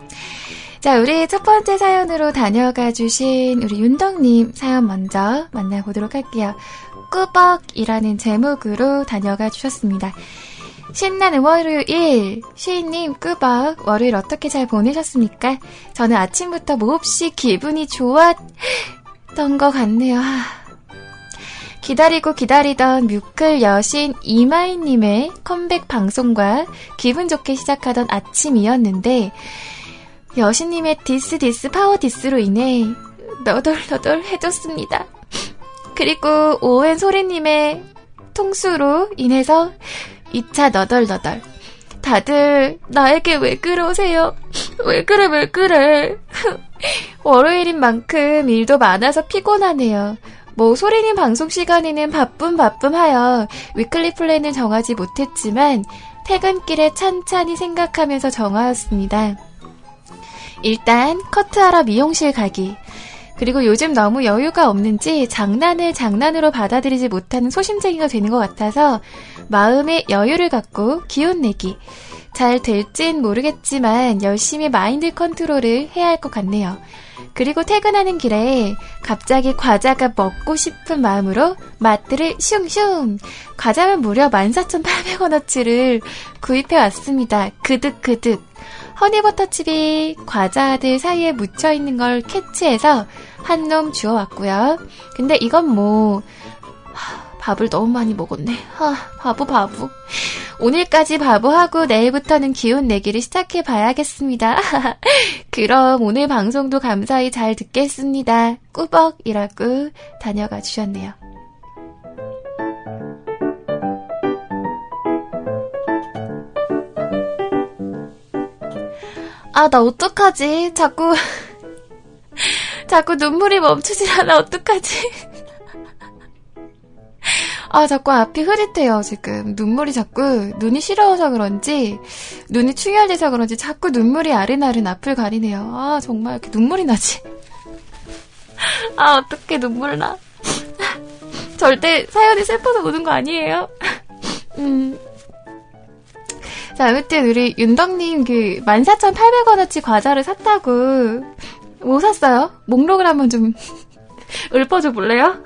자 우리 첫 번째 사연으로 다녀가 주신 우리 윤덕님 사연 먼저 만나보도록 할게요. 꾸벅이라는 제목으로 다녀가 주셨습니다. 신나는 월요일 시인님 꾸벅 월요일 어떻게 잘 보내셨습니까? 저는 아침부터 몹시 기분이 좋았던 것 같네요. 기다리고 기다리던 뮤클 여신 이마이님의 컴백 방송과 기분 좋게 시작하던 아침이었는데 여신님의 diss diss 파워 diss로 인해 너덜너덜 해졌습니다. 그리고 오웬 소리님의 통수로 인해서 2차 너덜너덜. 다들 나에게 왜 그러세요? 왜 그래 왜 그래? 월요일인 만큼 일도 많아서 피곤하네요. 뭐 소리님 방송 시간에는 바쁨 바쁨 하여 weekly plan을 정하지 못했지만 퇴근길에 찬찬히 생각하면서 정하였습니다. 일단 커트하러 미용실 가기. 그리고 요즘 너무 여유가 없는지 장난을 장난으로 받아들이지 못하는 소심쟁이가 되는 것 같아서 마음의 여유를 갖고 기운 내기. 잘 될진 모르겠지만 열심히 마인드 컨트롤을 해야 할 것 같네요. 그리고 퇴근하는 길에 갑자기 과자가 먹고 싶은 마음으로 마트를 슝슝 과자는 무려 14,800원어치를 구입해 왔습니다. 그득그득 허니버터칩이 과자들 사이에 묻혀 있는 걸 캐치해서 한 놈 주워 왔고요. 근데 이건 뭐 하, 밥을 너무 많이 먹었네. 하, 바보 바보. 오늘까지 바보하고 내일부터는 기운 내기를 시작해 봐야겠습니다. 그럼 오늘 방송도 감사히 잘 듣겠습니다. 꾸벅이라고 다녀가 주셨네요. 아, 나 어떡하지? 자꾸, 자꾸 눈물이 멈추질 않아. 어떡하지? 아, 자꾸 앞이 흐릿해요, 지금. 눈물이 자꾸, 눈이 시려워서 그런지, 눈이 충혈돼서 그런지 자꾸 눈물이 아른아른 앞을 가리네요. 아, 정말 이렇게 눈물이 나지? 아, 어떻게 눈물 나? 절대 사연이 슬퍼서 우는 거 아니에요? 음. 자, 아무튼 우리 윤덕님 그 14,800원어치 과자를 샀다고. 뭐 샀어요? 목록을 한번 좀 읊어줘 볼래요?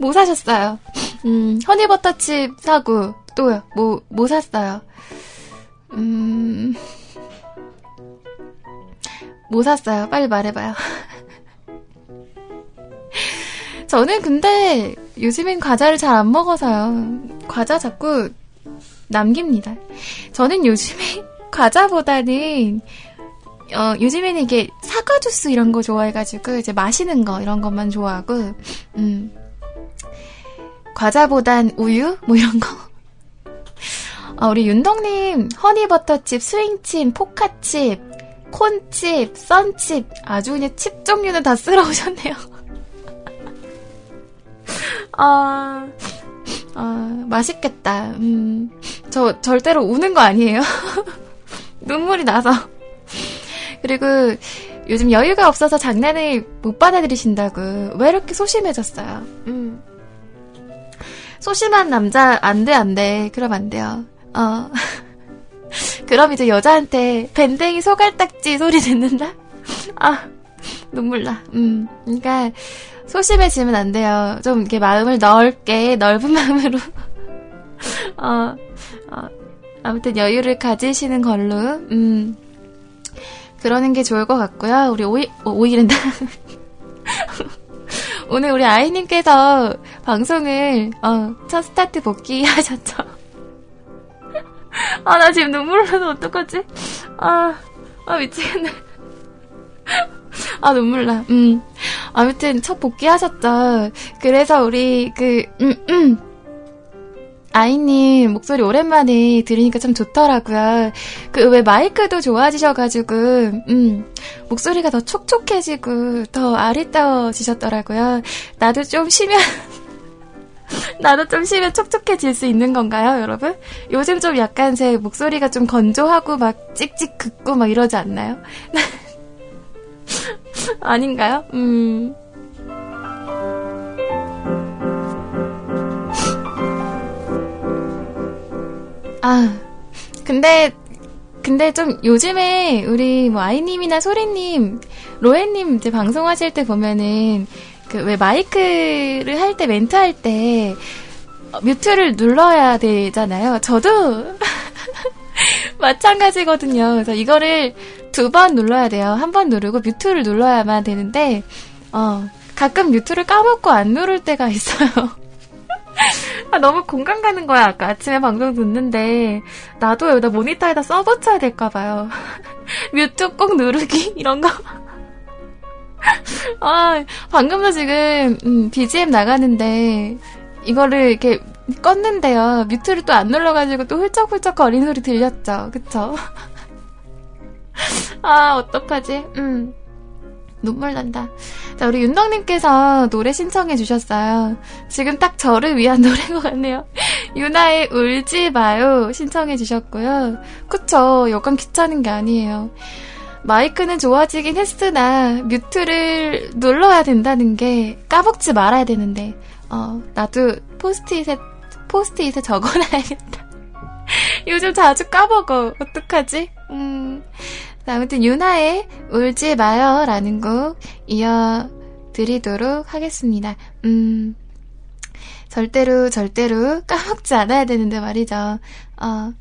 뭐 사셨어요? 음, 허니버터칩 사고, 또요, 뭐, 뭐 샀어요? 음, 뭐 샀어요? 빨리 말해봐요. 저는 근데 요즘엔 과자를 잘 안 먹어서요. 과자 자꾸 남깁니다. 저는 요즘에 과자보다는 어, 요즘에는 이게 사과 주스 이런 거 좋아해가지고 이제 마시는 거 이런 것만 좋아하고 음, 과자보단 우유? 뭐 이런 거. 아, 우리 윤덕님, 허니버터칩, 스윙칩, 포카칩, 콘칩, 썬칩, 아주 그냥 칩 종류는 다 쓸어 오셨네요. 아, 아, 맛있겠다. 음, 저 절대로 우는 거 아니에요. 눈물이 나서. 그리고 요즘 여유가 없어서 장난을 못 받아들이신다고. 왜 이렇게 소심해졌어요? 음. 소심한 남자 안 돼, 안 돼. 그럼 안 돼요. 어. 그럼 이제 여자한테 밴댕이 소갈딱지 소리 듣는다? 아, 눈물 나. 음. 그러니까 소심해지면 안 돼요. 좀 이렇게 마음을 넓게, 넓은 마음으로. 어, 어, 아무튼 여유를 가지시는 걸로, 음. 그러는 게 좋을 것 같고요. 우리 오이, 오이른다. 오늘 우리 아이님께서 방송을 어, 첫 스타트 복귀하셨죠. 아, 나 지금 눈물 나서 어떡하지? 아, 아, 미치겠네. 아, 눈물 나. 음. 아무튼 첫 복귀하셨죠. 그래서 우리 그, 음, 음. 아이님 목소리 오랜만에 들으니까 참 좋더라고요. 그 왜 마이크도 좋아지셔가지고 음 목소리가 더 촉촉해지고 더 아리따워지셨더라고요. 나도 좀 쉬면 나도 좀 쉬면 촉촉해질 수 있는 건가요, 여러분? 요즘 좀 약간 제 목소리가 좀 건조하고 막 찍찍 긋고 막 이러지 않나요? 아닌가요? 음. 아, 근데, 근데 좀 요즘에 우리 뭐 아이님이나 소리님, 로에님 이제 방송하실 때 보면은 그 왜 마이크를 할 때 멘트 할 때 뮤트를 눌러야 되잖아요. 저도 마찬가지거든요. 그래서 이거를 두 번 눌러야 돼요. 한 번 누르고 뮤트를 눌러야만 되는데, 어, 가끔 뮤트를 까먹고 안 누를 때가 있어요. 아, 너무 공감 가는 거야. 아까 아침에 방송 듣는데. 나도 여기다 모니터에다 써붙여야 될까봐요. 뮤트 꼭 누르기? 이런 거. 아, 방금도 지금, 음, BGM 나가는데, 이거를 이렇게 껐는데요. 뮤트를 또 안 눌러가지고 또 훌쩍훌쩍 거리는 소리 들렸죠. 그쵸? 아, 어떡하지? 음. 눈물 난다. 자, 우리 윤덕님께서 노래 신청해 주셨어요. 지금 딱 저를 위한 노래인 것 같네요. 유나의 울지 마요 신청해 주셨고요. 그쵸. 여간 귀찮은 게 아니에요. 마이크는 좋아지긴 했으나 뮤트를 눌러야 된다는 게 까먹지 말아야 되는데 어 나도 포스트잇에 포스트잇에 적어놔야겠다. 요즘 자주 까먹어. 어떡하지? 음. 자, 아무튼 유나의 울지 마요 라는 곡 이어드리도록 하겠습니다. 음, 절대로, 절대로 까먹지 않아야 되는데 말이죠. 어.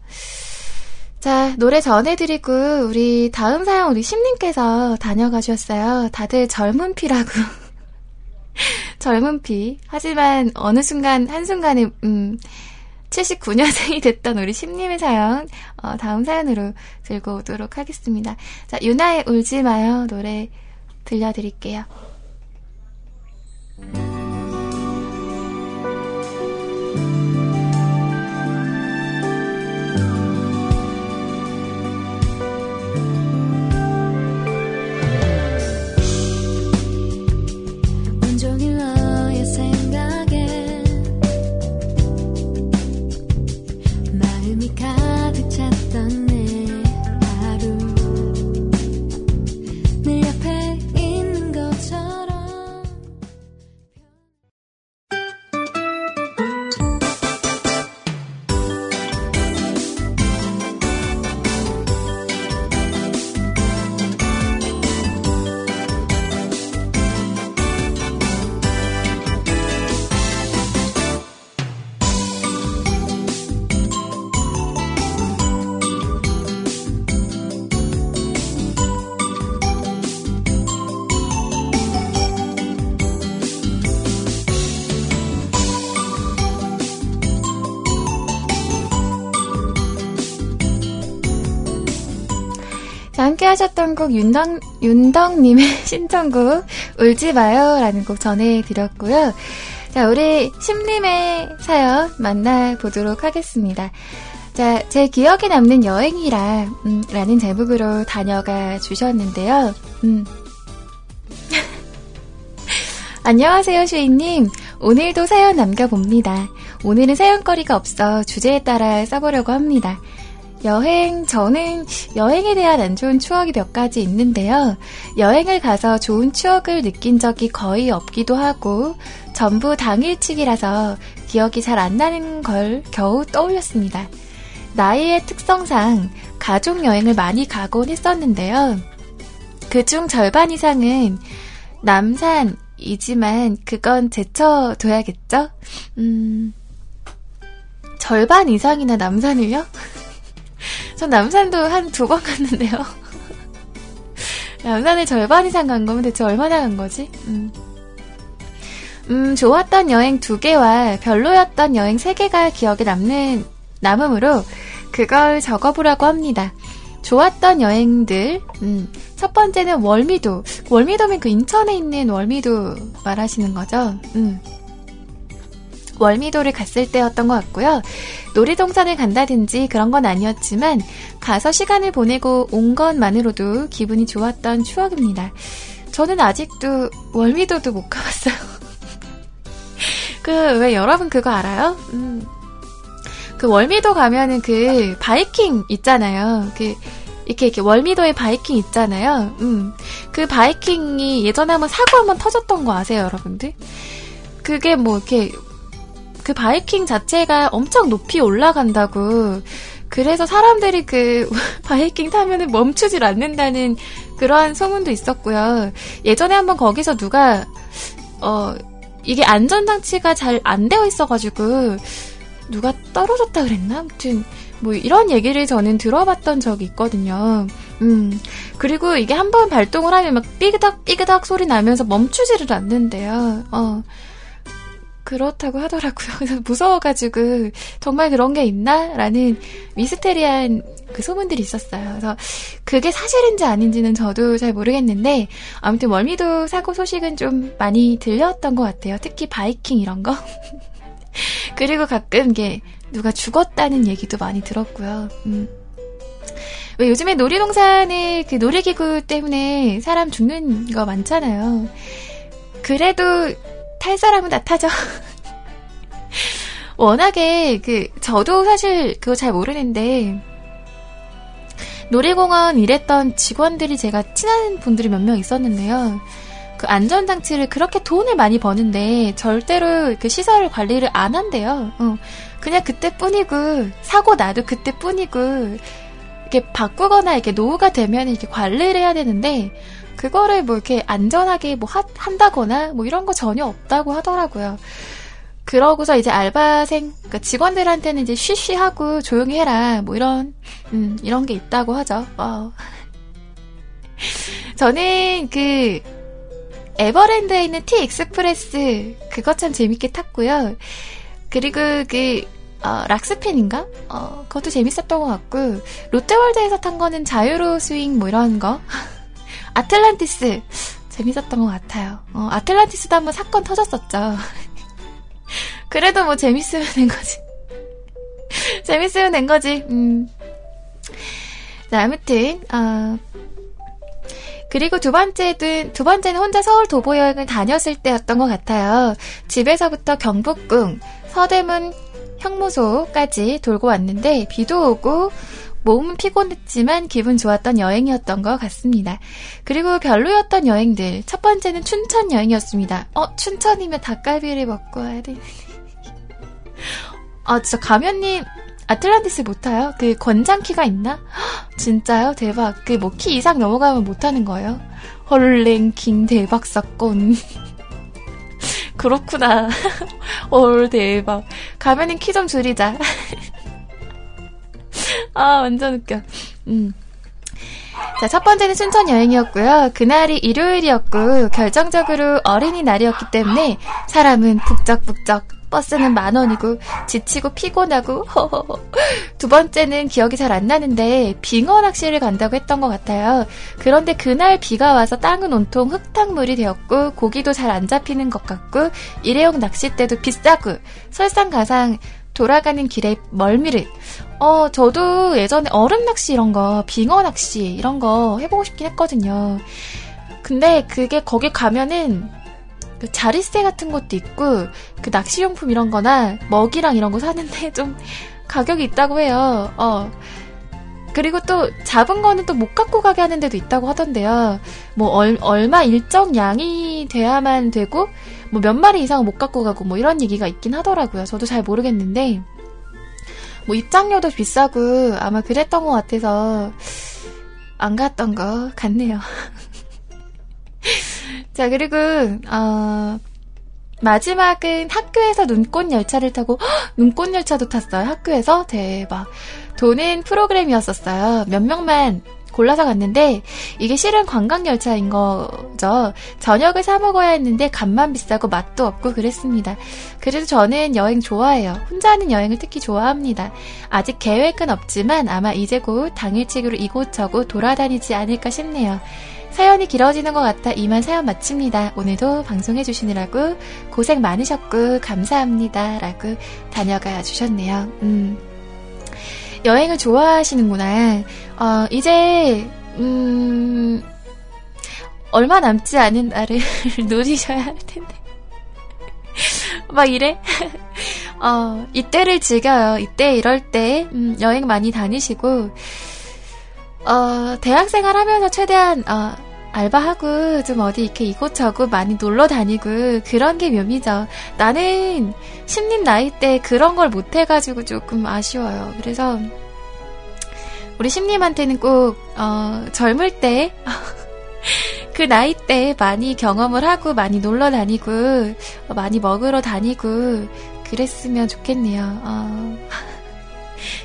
자, 노래 전해드리고, 우리 다음 사연 우리 심님께서 다녀가셨어요. 다들 젊은 피라고. 젊은 피. 하지만 어느 순간, 한순간에, 음, 79년생이 됐던 우리 심님의 사연, 어, 다음 사연으로 들고 오도록 하겠습니다. 자, 유나의 울지 마요 노래 들려드릴게요. 함께 하셨던 곡 윤덕, 윤덕님의 신청곡 울지 마요 라는 곡 전해드렸고요. 자, 우리 심님의 사연 만나보도록 하겠습니다. 자, 제 기억에 남는 여행이라, 음, 라는 제목으로 다녀가 주셨는데요. 음. 안녕하세요, 슈이님. 오늘도 사연 남겨봅니다. 오늘은 사연거리가 없어 주제에 따라 써보려고 합니다. 여행, 저는 여행에 대한 안 좋은 추억이 몇 가지 있는데요. 여행을 가서 좋은 추억을 느낀 적이 거의 없기도 하고, 전부 당일치기라서 기억이 잘 안 나는 걸 겨우 떠올렸습니다. 나이의 특성상 가족 여행을 많이 가곤 했었는데요. 그중 절반 이상은 남산 이지만 그건 제쳐둬야겠죠? 음, 절반 이상이나 남산을요? 전 남산도 한 두 번 갔는데요. 남산을 절반 이상 간 거면 대체 얼마나 간 거지? 음. 음, 좋았던 여행 두 개와 별로였던 여행 세 개가 기억에 남는, 남음으로 그걸 적어보라고 합니다. 좋았던 여행들, 음, 첫 번째는 월미도. 월미도면 그 인천에 있는 월미도 말하시는 거죠? 음. 월미도를 갔을 때였던 것 같고요. 놀이동산을 간다든지 그런 건 아니었지만 가서 시간을 보내고 온 것만으로도 기분이 좋았던 추억입니다. 저는 아직도 월미도도 못 가봤어요. 그, 왜 여러분 그거 알아요? 음. 그 월미도 가면은 그 바이킹 있잖아요. 그, 이렇게, 이렇게 월미도에 바이킹 있잖아요. 음. 그 바이킹이 예전에 한번 사고 한번 터졌던 거 아세요, 여러분들? 그게 뭐 이렇게 그 바이킹 자체가 엄청 높이 올라간다고. 그래서 사람들이 그 바이킹 타면은 멈추질 않는다는 그러한 소문도 있었고요. 예전에 한번 거기서 누가 어 이게 안전장치가 잘 안 되어 있어가지고 누가 떨어졌다 그랬나? 아무튼 뭐 이런 얘기를 저는 들어봤던 적이 있거든요. 음 그리고 이게 한번 발동을 하면 막 삐그덕 삐그덕 소리 나면서 멈추지를 않는데요. 어 그렇다고 하더라고요. 그래서 무서워가지고 정말 그런 게 있나? 라는 미스테리한 그 소문들이 있었어요. 그래서 그게 사실인지 아닌지는 저도 잘 모르겠는데 아무튼 월미도 사고 소식은 좀 많이 들렸던 것 같아요. 특히 바이킹 이런 거. 그리고 가끔 이게 누가 죽었다는 얘기도 많이 들었고요. 음. 왜 요즘에 놀이동산에 그 놀이기구 때문에 사람 죽는 거 많잖아요. 그래도 탈 사람은 다 타죠. 워낙에 그 저도 사실 그거 잘 모르는데 놀이공원 일했던 직원들이 제가 친한 분들이 몇 명 있었는데요. 그 안전장치를 그렇게 돈을 많이 버는데 절대로 그 시설 관리를 안 한대요. 어. 그냥 그때뿐이고 사고 나도 그때뿐이고 이렇게 바꾸거나 이렇게 노후가 되면 이렇게 관리를 해야 되는데 그거를 뭐 이렇게 안전하게 뭐 하, 한다거나 뭐 이런 거 전혀 없다고 하더라고요. 그러고서 이제 알바생, 그러니까 직원들한테는 이제 쉬쉬 하고 조용히 해라, 뭐 이런, 음, 이런 게 있다고 하죠. 어. 저는 그, 에버랜드에 있는 T Express, 그거 참 재밌게 탔고요. 그리고 그, 어, 락스펜인가? 어, 그것도 재밌었던 것 같고, 롯데월드에서 탄 거는 자유로 스윙 뭐 이런 거. 아틀란티스 재밌었던 것 같아요. 어, 아틀란티스도 한번 사건 터졌었죠. 그래도 뭐 재밌으면 된 거지. 재밌으면 된 거지. 음. 자, 아무튼 어, 그리고 두 번째는 두 번째는 혼자 서울 도보 여행을 다녔을 때였던 것 같아요. 집에서부터 경복궁, 서대문 형무소까지 돌고 왔는데 비도 오고 몸은 피곤했지만 기분 좋았던 여행이었던 것 같습니다. 그리고 별로였던 여행들. 첫 번째는 춘천 여행이었습니다. 어, 춘천이면 닭갈비를 먹고 와야 되는데. 아, 진짜 가면님, 아틀란티스 못 타요? 그 권장키가 있나? 진짜요? 대박. 그 뭐 키 이상 넘어가면 못 타는 거예요? 헐랭킹 대박 사건. 그렇구나. 헐 대박. 가면님 키좀 줄이자. 아, 완전 웃겨. 음. 자, 첫 번째는 춘천 여행이었고요. 그날이 일요일이었고, 결정적으로 어린이날이었기 때문에 사람은 북적북적, 버스는 만 원이고, 지치고 피곤하고, 허허허. 두 번째는 기억이 잘 안 나는데, 빙어 낚시를 간다고 했던 것 같아요. 그런데 그날 비가 와서 땅은 온통 흙탕물이 되었고, 고기도 잘 안 잡히는 것 같고, 일회용 낚싯대도 비싸고, 설상가상 돌아가는 길에 멀미를. 어, 저도 예전에 얼음 낚시 이런 거, 빙어 낚시 이런 거 해보고 싶긴 했거든요. 근데 그게 거기 가면은 그 자리세 같은 것도 있고 그 낚시용품 이런 거나 먹이랑 이런 거 사는데 좀 가격이 있다고 해요. 어. 그리고 또 잡은 거는 또 못 갖고 가게 하는 데도 있다고 하던데요. 뭐 얼, 얼마 일정 양이 돼야만 되고 뭐 몇 마리 이상은 못 갖고 가고 뭐 이런 얘기가 있긴 하더라고요. 저도 잘 모르겠는데 뭐 입장료도 비싸고 아마 그랬던 것 같아서 안 갔던 것 같네요. 자 그리고 어, 마지막은 학교에서 눈꽃 열차를 타고 헉, 눈꽃 열차도 탔어요. 학교에서 대박. 도는 프로그램이었었어요. 몇 명만 골라서 갔는데 이게 실은 관광 열차인 거죠. 저녁을 사 먹어야 했는데 값만 비싸고 맛도 없고 그랬습니다. 그래도 저는 여행 좋아해요. 혼자 하는 여행을 특히 좋아합니다. 아직 계획은 없지만 아마 이제 곧 당일치기로 이곳저곳 돌아다니지 않을까 싶네요. 사연이 길어지는 것 같아 이만 사연 마칩니다. 오늘도 방송해 주시느라고 고생 많으셨고 감사합니다. 라고 다녀가 주셨네요. 음. 여행을 좋아하시는구나. 어, 이제, 음, 얼마 남지 않은 날을 누리셔야 할 텐데. 막 이래? 어, 이때를 즐겨요. 이때 이럴 때, 음, 여행 많이 다니시고, 어, 대학 생활 하면서 최대한, 어, 알바하고 좀 어디 이렇게 이곳저곳 많이 놀러 다니고 그런 게 묘미죠. 나는 신님 나이 때 그런 걸 못 해가지고 조금 아쉬워요. 그래서 우리 신님한테는 꼭 어, 젊을 때 그 나이 때 많이 경험을 하고 많이 놀러 다니고 많이 먹으러 다니고 그랬으면 좋겠네요. 어.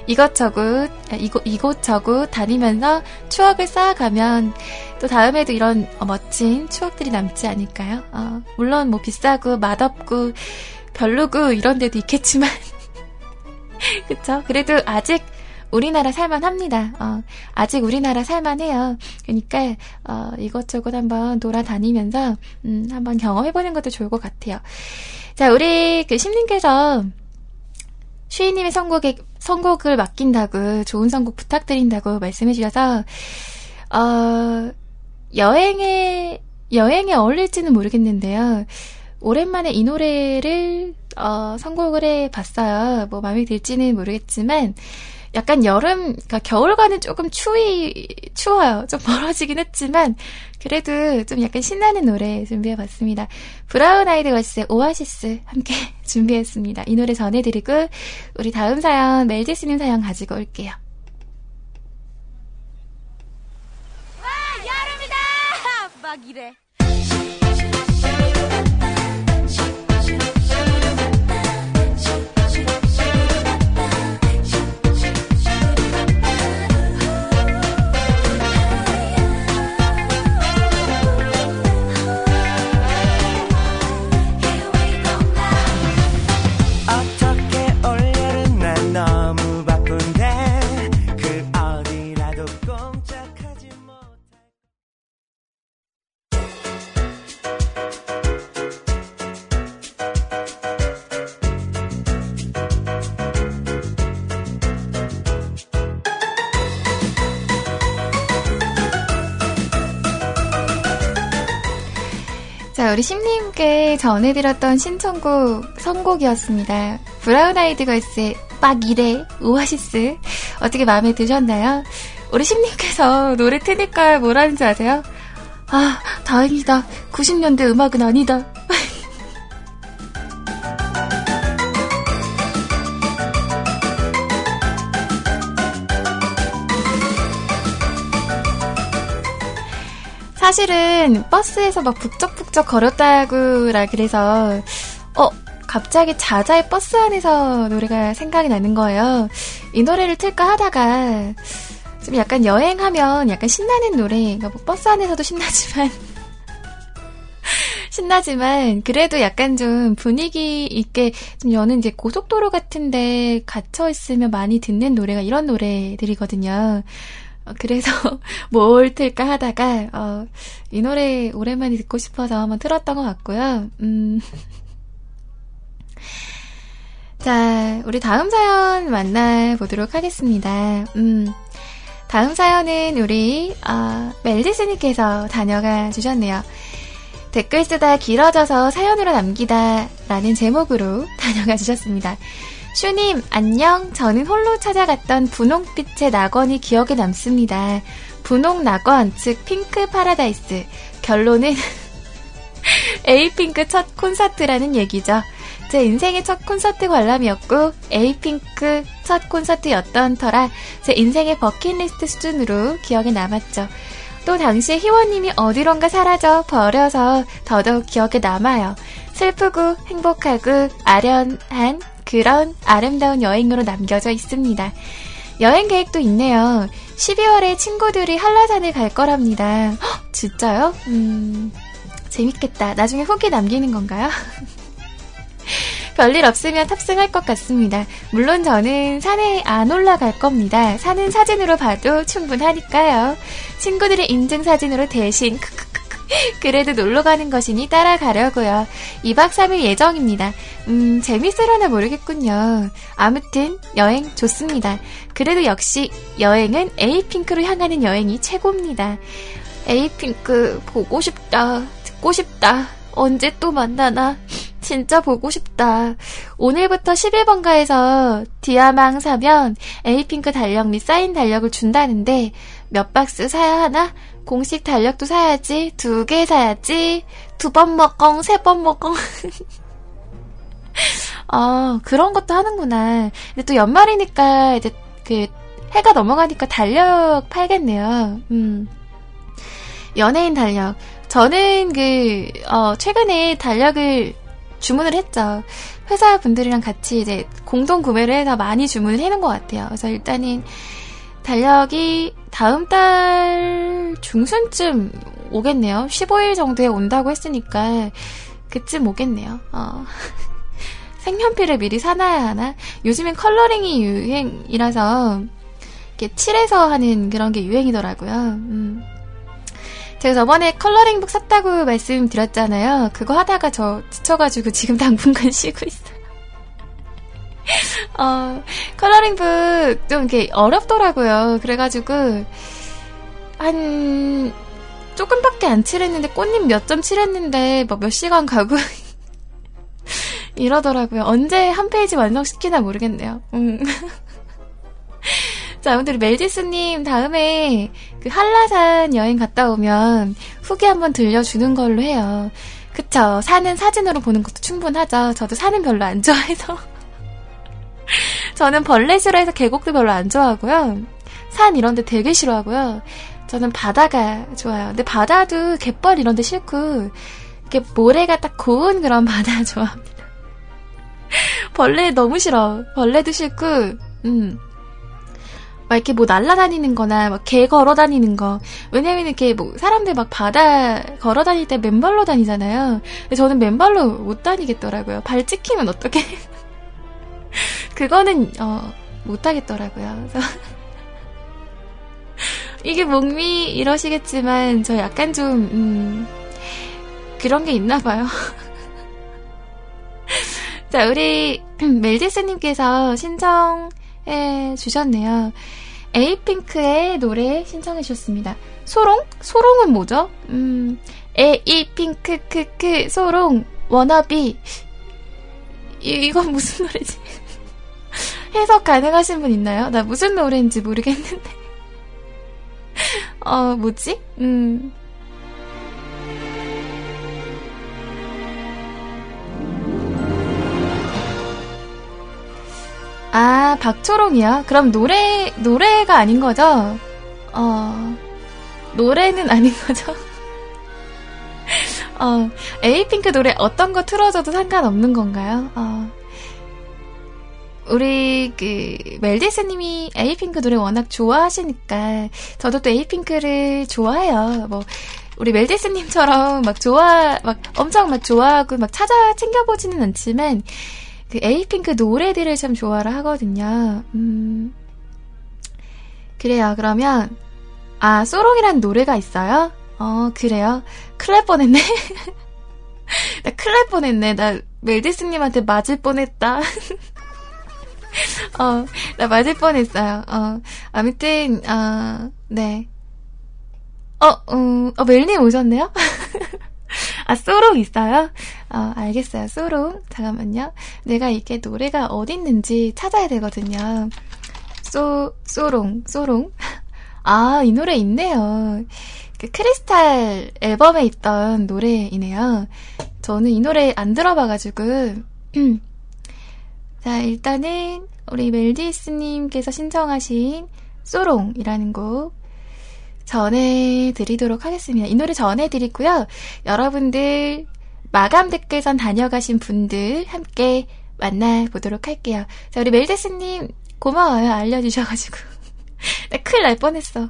이것저것 이곳 이곳저곳 다니면서 추억을 쌓아가면 또 다음에도 이런 어, 멋진 추억들이 남지 않을까요? 어, 물론 뭐 비싸고 맛없고 별로고 이런 데도 있겠지만. 그쵸? 그래도 아직 우리나라 살만합니다. 어, 아직 우리나라 살만해요. 그러니까 어, 이것저것 한번 돌아다니면서 음, 한번 경험해보는 것도 좋을 것 같아요. 자, 우리 그 심님께서 슈이님의 선곡에 선곡을 맡긴다고 좋은 선곡 부탁드린다고 말씀해주셔서 어, 여행에 여행에 어울릴지는 모르겠는데요. 오랜만에 이 노래를 어, 선곡을 해봤어요. 뭐 마음에 들지는 모르겠지만 약간 여름, 그러니까 겨울과는 조금 추위, 추워요. 좀 멀어지긴 했지만, 그래도 좀 약간 신나는 노래 준비해봤습니다. 브라운 아이드 걸스의 오아시스 함께 준비했습니다. 이 노래 전해드리고, 우리 다음 사연, 멜디 쓰는 사연 가지고 올게요. 와, 여름이다! 막 이래. 우리 심님께 전해드렸던 신청곡 선곡이었습니다. 브라운 아이드 걸스의 빡 이래 오아시스 어떻게 마음에 드셨나요? 우리 심님께서 노래 트니까 뭐라는 줄 아세요? 아, 다행이다. 90년대 음악은 아니다. 사실은 버스에서 막 북적북적 걸었다고라 그래서 어 갑자기 자자의 버스 안에서 노래가 생각이 나는 거예요. 이 노래를 틀까 하다가 좀 약간 여행하면 약간 신나는 노래, 그러니까 뭐 버스 안에서도 신나지만 신나지만 그래도 약간 좀 분위기 있게 좀 여는 이제 고속도로 같은데 갇혀 있으면 많이 듣는 노래가 이런 노래들이거든요. 어, 그래서 뭘 틀까 하다가 어, 이 노래 오랜만에 듣고 싶어서 한번 틀었던 것 같고요. 음. 자, 우리 다음 사연 만나보도록 하겠습니다. 음. 다음 사연은 우리 어, 멜디스님께서 다녀가 주셨네요. 댓글 쓰다 길어져서 사연으로 남기다 라는 제목으로 다녀가 주셨습니다. 슈님, 안녕. 저는 홀로 찾아갔던 분홍빛의 낙원이 기억에 남습니다. 분홍 낙원, 즉 Pink Paradise. 결론은 에이핑크 첫 콘서트라는 얘기죠. 제 인생의 첫 콘서트 관람이었고 에이핑크 첫 콘서트였던 터라 제 인생의 버킷리스트 수준으로 기억에 남았죠. 또 당시에 희원님이 어디론가 사라져 버려서 더더욱 기억에 남아요. 슬프고 행복하고 아련한 그런 아름다운 여행으로 남겨져 있습니다. 여행 계획도 있네요. 12월에 친구들이 한라산을 갈 거랍니다. 헉, 진짜요? 음, 재밌겠다. 나중에 후기 남기는 건가요? 별일 없으면 탑승할 것 같습니다. 물론 저는 산에 안 올라갈 겁니다. 산은 사진으로 봐도 충분하니까요. 친구들의 인증 사진으로 대신 그래도 놀러 가는 것이니 따라가려고요. 2박 3일 예정입니다. 음, 재밌으려나 모르겠군요. 아무튼 여행 좋습니다. 그래도 역시 여행은 에이핑크로 향하는 여행이 최고입니다. 에이핑크 보고 싶다. 듣고 싶다. 언제 또 만나나? 진짜 보고 싶다. 오늘부터 11번가에서 디아망 사면 에이핑크 달력 및 사인 달력을 준다는데 몇 박스 사야 하나? 공식 달력도 사야지. 두 개 사야지. 두 번 먹공, 세 번 먹공. 아, 그런 것도 하는구나. 근데 또 연말이니까 이제 그 해가 넘어가니까 달력 팔겠네요. 음. 연예인 달력. 저는 그, 어, 최근에 달력을 주문을 했죠. 회사 분들이랑 같이 이제 공동 구매를 해서 많이 주문을 해놓은 것 같아요. 그래서 일단은 달력이 다음 달 중순쯤 오겠네요. 15일 정도에 온다고 했으니까 그쯤 오겠네요. 어. 색연필을 미리 사놔야 하나? 요즘엔 컬러링이 유행이라서 이렇게 칠해서 하는 그런 게 유행이더라고요. 음. 제가 저번에 컬러링북 샀다고 말씀드렸잖아요. 그거 하다가 저 지쳐가지고 지금 당분간 쉬고 있어요. 어, 컬러링북 좀 이렇게 어렵더라고요. 그래가지고, 한, 조금밖에 안 칠했는데, 꽃잎 몇 점 칠했는데, 뭐 몇 시간 가고, 이러더라고요. 언제 한 페이지 완성시키나 모르겠네요. 음. 자, 아무튼 멜디스님 다음에 그 한라산 여행 갔다 오면 후기 한번 들려주는 걸로 해요. 그쵸. 산은 사진으로 보는 것도 충분하죠. 저도 산은 별로 안 좋아해서. 저는 벌레 싫어해서 계곡도 별로 안 좋아하고요. 산 이런 데 되게 싫어하고요. 저는 바다가 좋아요. 근데 바다도 갯벌 이런 데 싫고, 이렇게 모래가 딱 고운 그런 바다 좋아합니다. 벌레 너무 싫어. 벌레도 싫고, 음. 막 이렇게 뭐 날라다니는 거나 막 개 걸어 다니는 거. 왜냐면 이렇게 뭐 사람들 막 바다 걸어 다닐 때 맨발로 다니잖아요. 근데 저는 맨발로 못 다니겠더라고요. 발 찍히면 어떻게. 그거는, 어, 못 하겠더라고요. 그래서. 이게 목미 이러시겠지만, 저 약간 좀, 음, 그런 게 있나 봐요. 자, 우리 멜디스님께서 신청해 주셨네요. 에이핑크의 노래 신청해 주셨습니다. 소롱? 소롱은 뭐죠? 음, 에이핑크, 크크, 소롱, 워너비. 이, 이건 무슨 노래지? 해석 가능하신 분 있나요? 나 무슨 노래인지 모르겠는데. 어, 뭐지? 음. 아, 박초롱이요? 그럼 노래, 노래가 아닌 거죠? 어, 노래는 아닌 거죠? 어, 에이핑크 노래 어떤 거 틀어줘도 상관없는 건가요? 어. 우리 그 멜디스님이 에이핑크 노래 워낙 좋아하시니까 저도 또 에이핑크를 좋아해요. 뭐 우리 멜디스님처럼 막 좋아 막 엄청 막 좋아하고 막 찾아 챙겨보지는 않지만 그 에이핑크 노래들을 참 좋아를 하거든요. 음 그래요. 그러면 아 소롱이란 노래가 있어요? 어 그래요. 날 뻔했네. 나날 뻔했네. 나 멜디스님한테 맞을 뻔했다. 어, 나 맞을 뻔했어요. 어, 아무튼, 어, 네. 어, 음, 어, 멜님 오셨네요? 아, 소롱 있어요? 어, 알겠어요. 소롱. 잠깐만요. 내가 이게 노래가 어딨는지 찾아야 되거든요. 소, 소롱, 소롱. 아, 이 노래 있네요. 그 크리스탈 앨범에 있던 노래이네요. 저는 이 노래 안 들어봐가지고, 자, 일단은 우리 멜디스님께서 신청하신 소롱이라는 곡 전해드리도록 하겠습니다. 이 노래 전해드리고요. 여러분들 마감 댓글선 다녀가신 분들 함께 만나보도록 할게요. 자, 우리 멜디스님 고마워요. 알려주셔가지고. 나 큰일 날 뻔했어.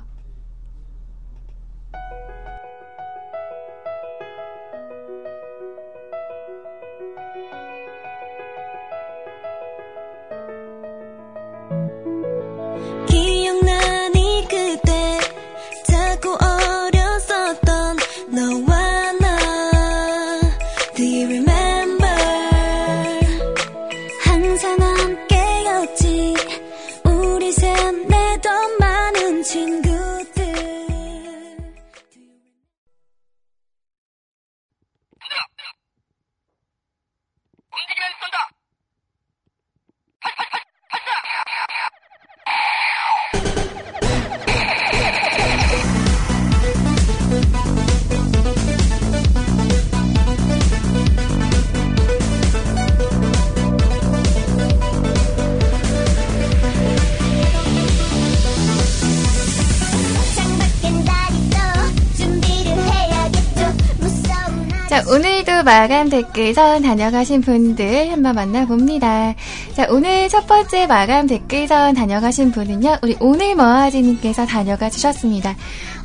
마감 댓글선 다녀가신 분들 한번 만나봅니다. 자, 오늘 첫 번째 마감 댓글선 다녀가신 분은요, 우리 오늘 머아지님께서 다녀가 주셨습니다.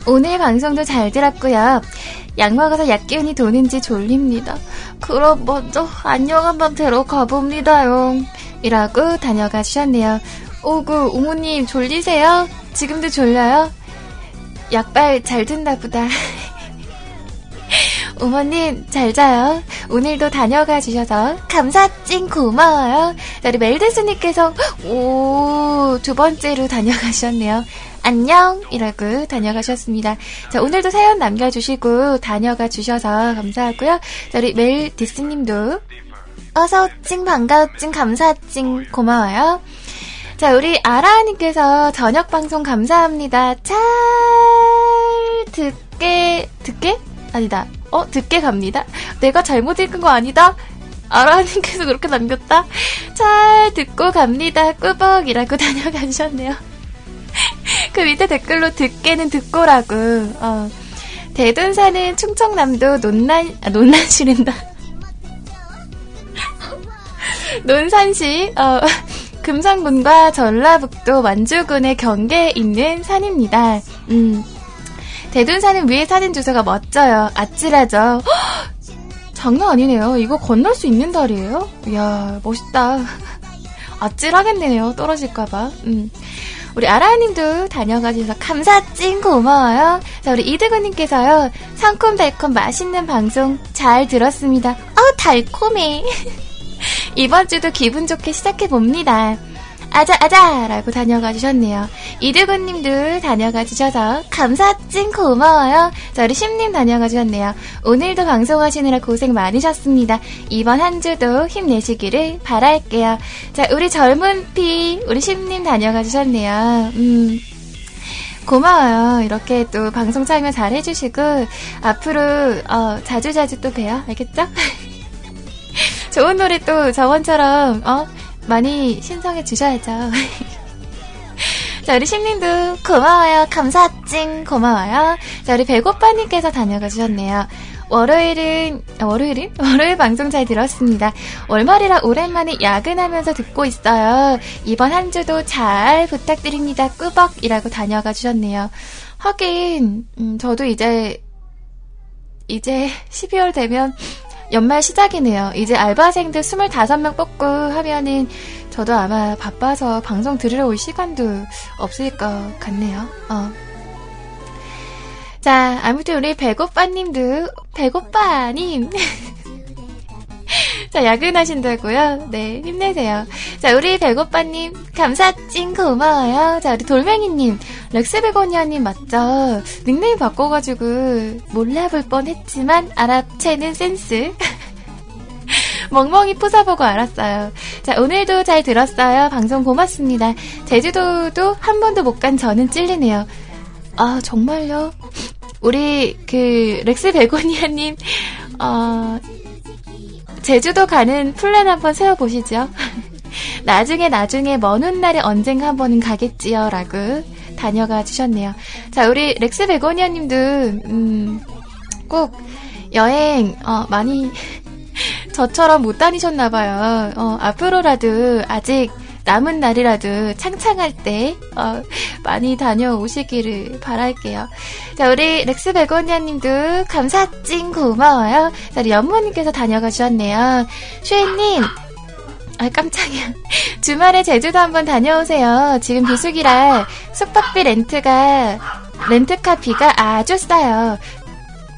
오늘 방송도 잘 들었고요. 약 먹어서 약 기운이 도는지 졸립니다. 그럼 먼저 안녕 한번 들어가 봅니다요. 이라고 다녀가 주셨네요. 오구, 우모님 졸리세요? 지금도 졸려요? 약발 잘 듣나 보다. 우모님 잘 자요. 오늘도 다녀가 주셔서 감사찡 고마워요. 자, 우리 멜드스님께서 오, 두 번째로 다녀가셨네요. 안녕! 이라고 다녀가셨습니다. 자, 오늘도 사연 남겨주시고 다녀가 주셔서 감사하고요. 자, 우리 멜디스님도 어서 찡 반가워찡 감사찡 고마워요. 자, 우리 아라님께서 저녁 방송 감사합니다. 잘 듣게, 듣게? 아니다. 어, 듣게 갑니다. 내가 잘못 읽은 거 아니다? 아라님께서 그렇게 남겼다? 잘 듣고 갑니다. 꾸벅이라고 다녀가 주셨네요. 그 밑에 댓글로 듣게는 듣고라고, 어. 대둔 사는 충청남도 논란, 아, 논란시랜다. 논산시, 어, 금성군과 전라북도 만주군의 경계에 있는 산입니다. 음. 대둔산은 위에 사진 주소가 멋져요. 아찔하죠. 헉! 장난 아니네요. 이거 건널 수 있는 다리예요? 이야, 멋있다. 아찔하겠네요. 떨어질까봐. 음. 우리 아라님도 다녀가셔서 감사찡 고마워요. 자, 우리 이드구님께서요. 상콤달콤 맛있는 방송 잘 들었습니다. 어, 달콤해. 이번 주도 기분 좋게 시작해봅니다. 아자, 아자! 라고 다녀가 주셨네요. 이드구님도 다녀가 주셔서 감사찡 고마워요. 자, 우리 심님 다녀가 주셨네요. 오늘도 방송하시느라 고생 많으셨습니다. 이번 한 주도 힘내시기를 바랄게요. 자, 우리 젊은 피, 우리 심님 다녀가 주셨네요. 음. 고마워요. 이렇게 또 방송 참여 잘 해주시고, 앞으로, 어, 자주자주 또 봬요. 알겠죠? 좋은 노래 또 저번처럼, 어, 많이 신청해 주셔야죠. 자, 우리 심님도 고마워요. 감사찡 고마워요. 자, 우리 배고파님께서 다녀가 주셨네요. 월요일은, 아, 월요일은? 월요일 방송 잘 들었습니다. 월말이라 오랜만에 야근하면서 듣고 있어요. 이번 한 주도 잘 부탁드립니다. 꾸벅이라고 다녀가 주셨네요. 하긴, 음, 저도 이제, 이제 12월 되면 연말 시작이네요. 이제 알바생들 25명 뽑고 하면은 저도 아마 바빠서 방송 들으러 올 시간도 없을 것 같네요. 어. 자, 아무튼 우리 배고빠님도, 배고빠님. 자, 야근하신다고요? 네, 힘내세요. 자, 우리 배고빠님, 감사찡 고마워요. 자, 우리 돌멩이님, 렉스베고니아님 맞죠? 닉네임 바꿔가지고 몰라볼 뻔했지만 알아채는 센스. 멍멍이 프사보고 알았어요. 자, 오늘도 잘 들었어요. 방송 고맙습니다. 제주도도 한 번도 못 간 저는 찔리네요. 아, 정말요? 우리, 그, 렉스 베고니아님, 어, 제주도 가는 플랜 한번 세워보시죠. 나중에 나중에 먼 훗날에 언젠가 한 번은 가겠지요. 라고 다녀가 주셨네요. 자, 우리 렉스 베고니아 님도, 음, 꼭 여행, 어, 많이, 저처럼 못 다니셨나봐요. 어, 앞으로라도 아직 남은 날이라도 창창할 때 어, 많이 다녀오시기를 바랄게요. 자, 우리 렉스 베고니아님도 감사찡 고마워요. 자, 우리 연모님께서 다녀가 주셨네요. 슈혜님, 아, 깜짝이야. 주말에 제주도 한번 다녀오세요. 지금 비수기라 숙박비 렌트가, 렌트카 비가 아주 싸요.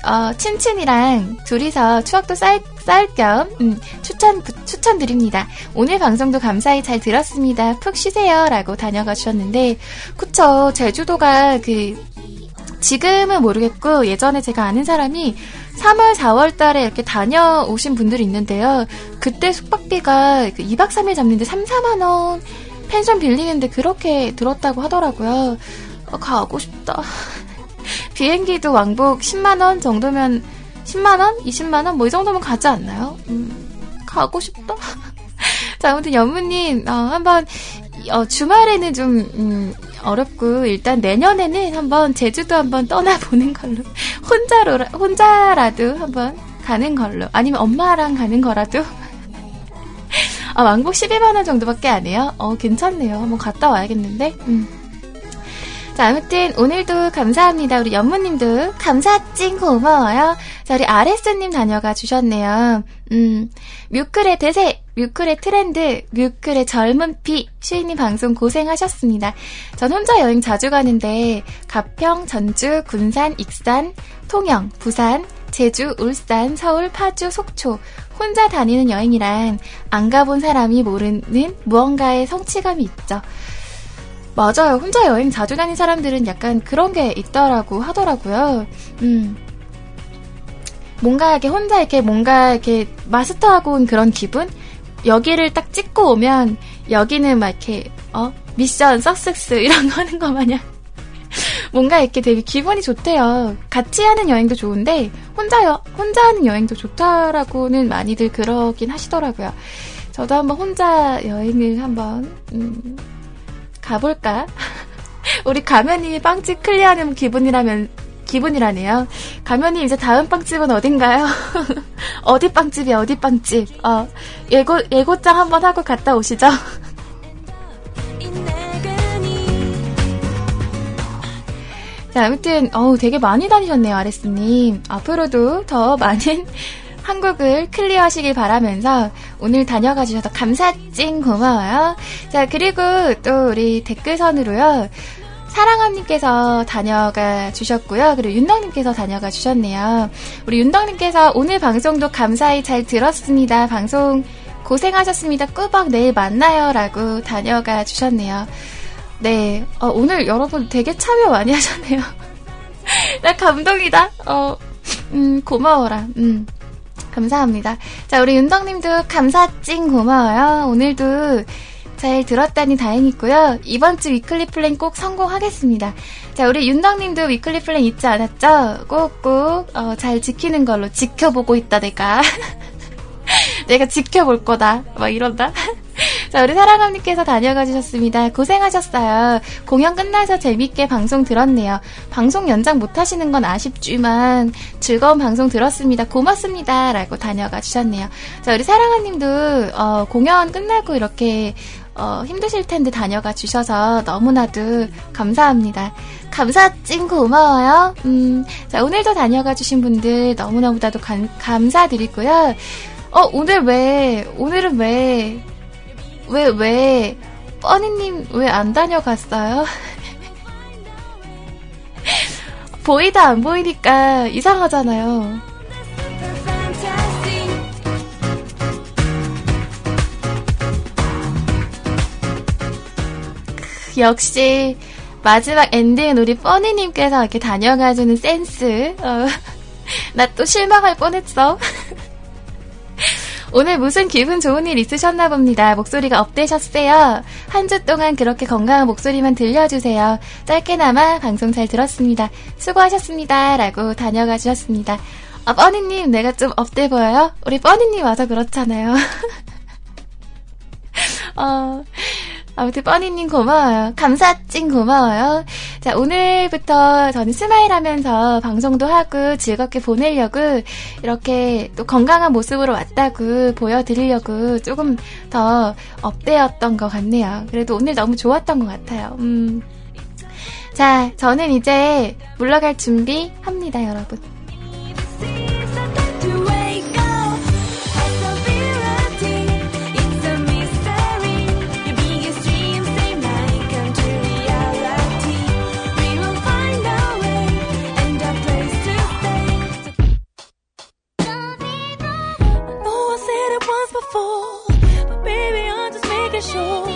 어, 친친이랑 둘이서 추억도 쌓을, 쌓을 겸, 음, 추천, 부- 추천드립니다. 오늘 방송도 감사히 잘 들었습니다. 푹 쉬세요. 라고 다녀가 주셨는데, 그쵸. 제주도가 그, 지금은 모르겠고, 예전에 제가 아는 사람이 3월, 4월 달에 이렇게 다녀오신 분들이 있는데요. 그때 숙박비가 그 2박 3일 잡는데 3, 4만 원, 펜션 빌리는데 그렇게 들었다고 하더라고요. 어, 가고 싶다. 비행기도 왕복 10만원 정도면 10만원? 20만원? 뭐 이 정도면 가지 않나요? 음, 가고 싶다. 자, 아무튼 연무님, 어, 한번, 어, 주말에는 좀, 음, 어렵고, 일단 내년에는 한번 제주도 한번 떠나보는 걸로. 혼자로, 혼자라도 한번 가는 걸로. 아니면 엄마랑 가는 거라도. 아, 왕복 12만원 정도밖에 안 해요? 어, 괜찮네요. 한번 갔다 와야겠는데? 음. 자, 아무튼 오늘도 감사합니다. 우리 연무님도 감사찡 고마워요. 자, 우리 아레스님 다녀가 주셨네요. 음, 뮤클의 대세, 뮤클의 트렌드, 뮤클의 젊은 피, 슈이님 방송 고생하셨습니다. 전 혼자 여행 자주 가는데, 가평, 전주, 군산, 익산, 통영, 부산, 제주, 울산, 서울, 파주, 속초. 혼자 다니는 여행이란 안 가본 사람이 모르는 무언가의 성취감이 있죠. 맞아요. 혼자 여행 자주 다닌 사람들은 약간 그런 게 있더라고 하더라고요. 음. 뭔가 이렇게 혼자 이렇게 뭔가 이렇게 마스터하고 온 그런 기분? 여기를 딱 찍고 오면 여기는 막 이렇게 어 미션 석섹스 이런 거 하는 거 마냥 뭔가 이렇게 되게 기분이 좋대요. 같이 하는 여행도 좋은데 혼자 여, 혼자 하는 여행도 좋다라고는 많이들 그러긴 하시더라고요. 저도 한번 혼자 여행을 한번 음, 가볼까? 우리 가면이 빵집 클리어하는 기분이라면 기분이라네요. 가면이 이제 다음 빵집은 어딘가요? 어디 빵집이야? 어디 빵집? 어 예고 예고장 한번 하고 갔다 오시죠. 자, 아무튼, 어우, 되게 많이 다니셨네요, 아레스님. 앞으로도 더 많은 한국을 클리어하시길 바라면서 오늘 다녀가 주셔서 감사찡 고마워요. 자, 그리고 또 우리 댓글선으로요. 사랑함님께서 다녀가 주셨고요. 그리고 윤덕님께서 다녀가 주셨네요. 우리 윤덕님께서 오늘 방송도 감사히 잘 들었습니다. 방송 고생하셨습니다. 꾸벅 내일 만나요. 라고 다녀가 주셨네요. 네, 어, 오늘 여러분 되게 참여 많이 하셨네요. 나 감동이다. 어, 음, 고마워라. 음. 감사합니다. 자, 우리 윤덕님도 감사찡 고마워요. 오늘도 잘 들었다니 다행이고요. 이번 주 weekly plan 꼭 성공하겠습니다. 자, 우리 윤덕님도 weekly plan 잊지 않았죠? 꼭꼭 어, 잘 지키는 걸로 지켜보고 있다 내가. 내가 지켜볼 거다. 막 이런다. 자, 우리 사랑함님께서 다녀가 주셨습니다. 고생하셨어요. 공연 끝나서 재밌게 방송 들었네요. 방송 연장 못 하시는 건 아쉽지만 즐거운 방송 들었습니다. 고맙습니다. 라고 다녀가 주셨네요. 자, 우리 사랑함님도 어, 공연 끝나고 이렇게 어, 힘드실 텐데 다녀가 주셔서 너무나도 감사합니다. 감사찡 고마워요. 음, 자, 오늘도 다녀가 주신 분들 너무너무나도 감, 감사드리고요. 어, 오늘 왜, 오늘은 왜, 왜, 왜, 뻔히님 왜 안 다녀갔어요? 보이다 안 보이니까 이상하잖아요. 역시 마지막 엔딩은 우리 뻔히님께서 이렇게 다녀가주는 센스. 어, 나 또 실망할 뻔했어. 오늘 무슨 기분 좋은 일 있으셨나 봅니다. 목소리가 up되셨어요. 한 주 동안 그렇게 건강한 목소리만 들려주세요. 짧게나마 방송 잘 들었습니다. 수고하셨습니다. 라고 다녀가 주셨습니다. 아, 뻔히님, 내가 좀 up돼 보여요? 우리 뻔히님 와서 그렇잖아요. 어, 아무튼 뻔히님 고마워요. 감사찡 고마워요. 자, 오늘부터 저는 smile 하면서 방송도 하고 즐겁게 보내려고 이렇게 또 건강한 모습으로 왔다고 보여드리려고 조금 더 up되었던 것 같네요. 그래도 오늘 너무 좋았던 것 같아요. 음. 자, 저는 이제 물러갈 준비 합니다, 여러분. 胸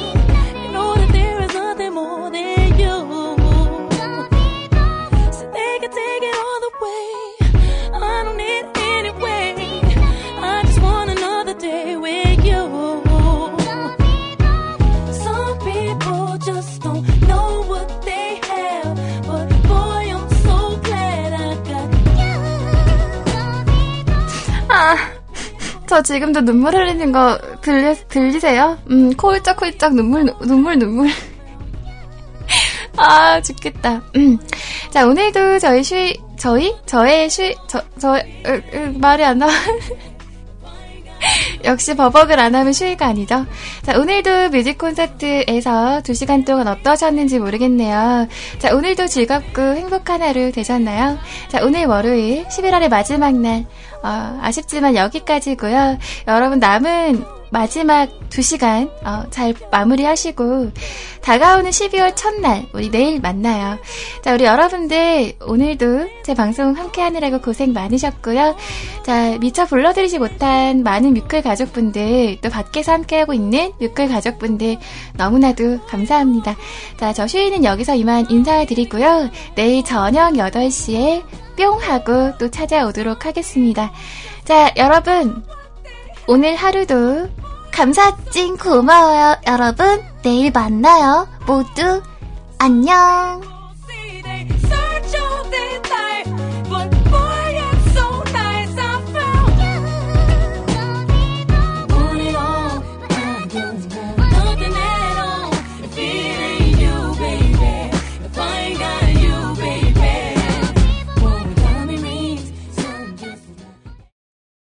저 지금도 눈물 흘리는 거 들리, 들리세요? 음, 코 훌쩍훌쩍 눈물, 눈물, 눈물. 아, 죽겠다. 음. 자, 오늘도 저희 쉬, 저희? 저의 쉬, 저, 저, 으, 으, 말이 안 나와. 역시 버벅을 안 하면 쉬위가 아니죠. 자, 오늘도 뮤직 콘서트에서 2시간 동안 어떠셨는지 모르겠네요. 자, 오늘도 즐겁고 행복한 하루 되셨나요? 자, 오늘 월요일 11월의 마지막 날. 어, 아쉽지만 여기까지고요. 여러분 남은 마지막 2시간 어, 잘 마무리하시고 다가오는 12월 첫날 우리 내일 만나요. 자 우리 여러분들 오늘도 제 방송 함께 하느라고 고생 많으셨고요. 자 미처 불러드리지 못한 많은 뮤클 가족분들 또 밖에서 함께하고 있는 뮤클 가족분들 너무나도 감사합니다. 자 저 슈이는 여기서 이만 인사드리고요. 내일 저녁 8시에 뿅 하고 또 찾아오도록 하겠습니다. 자 여러분 오늘 하루도 감사찡 고마워요, 여러분. 내일 만나요. 모두 안녕.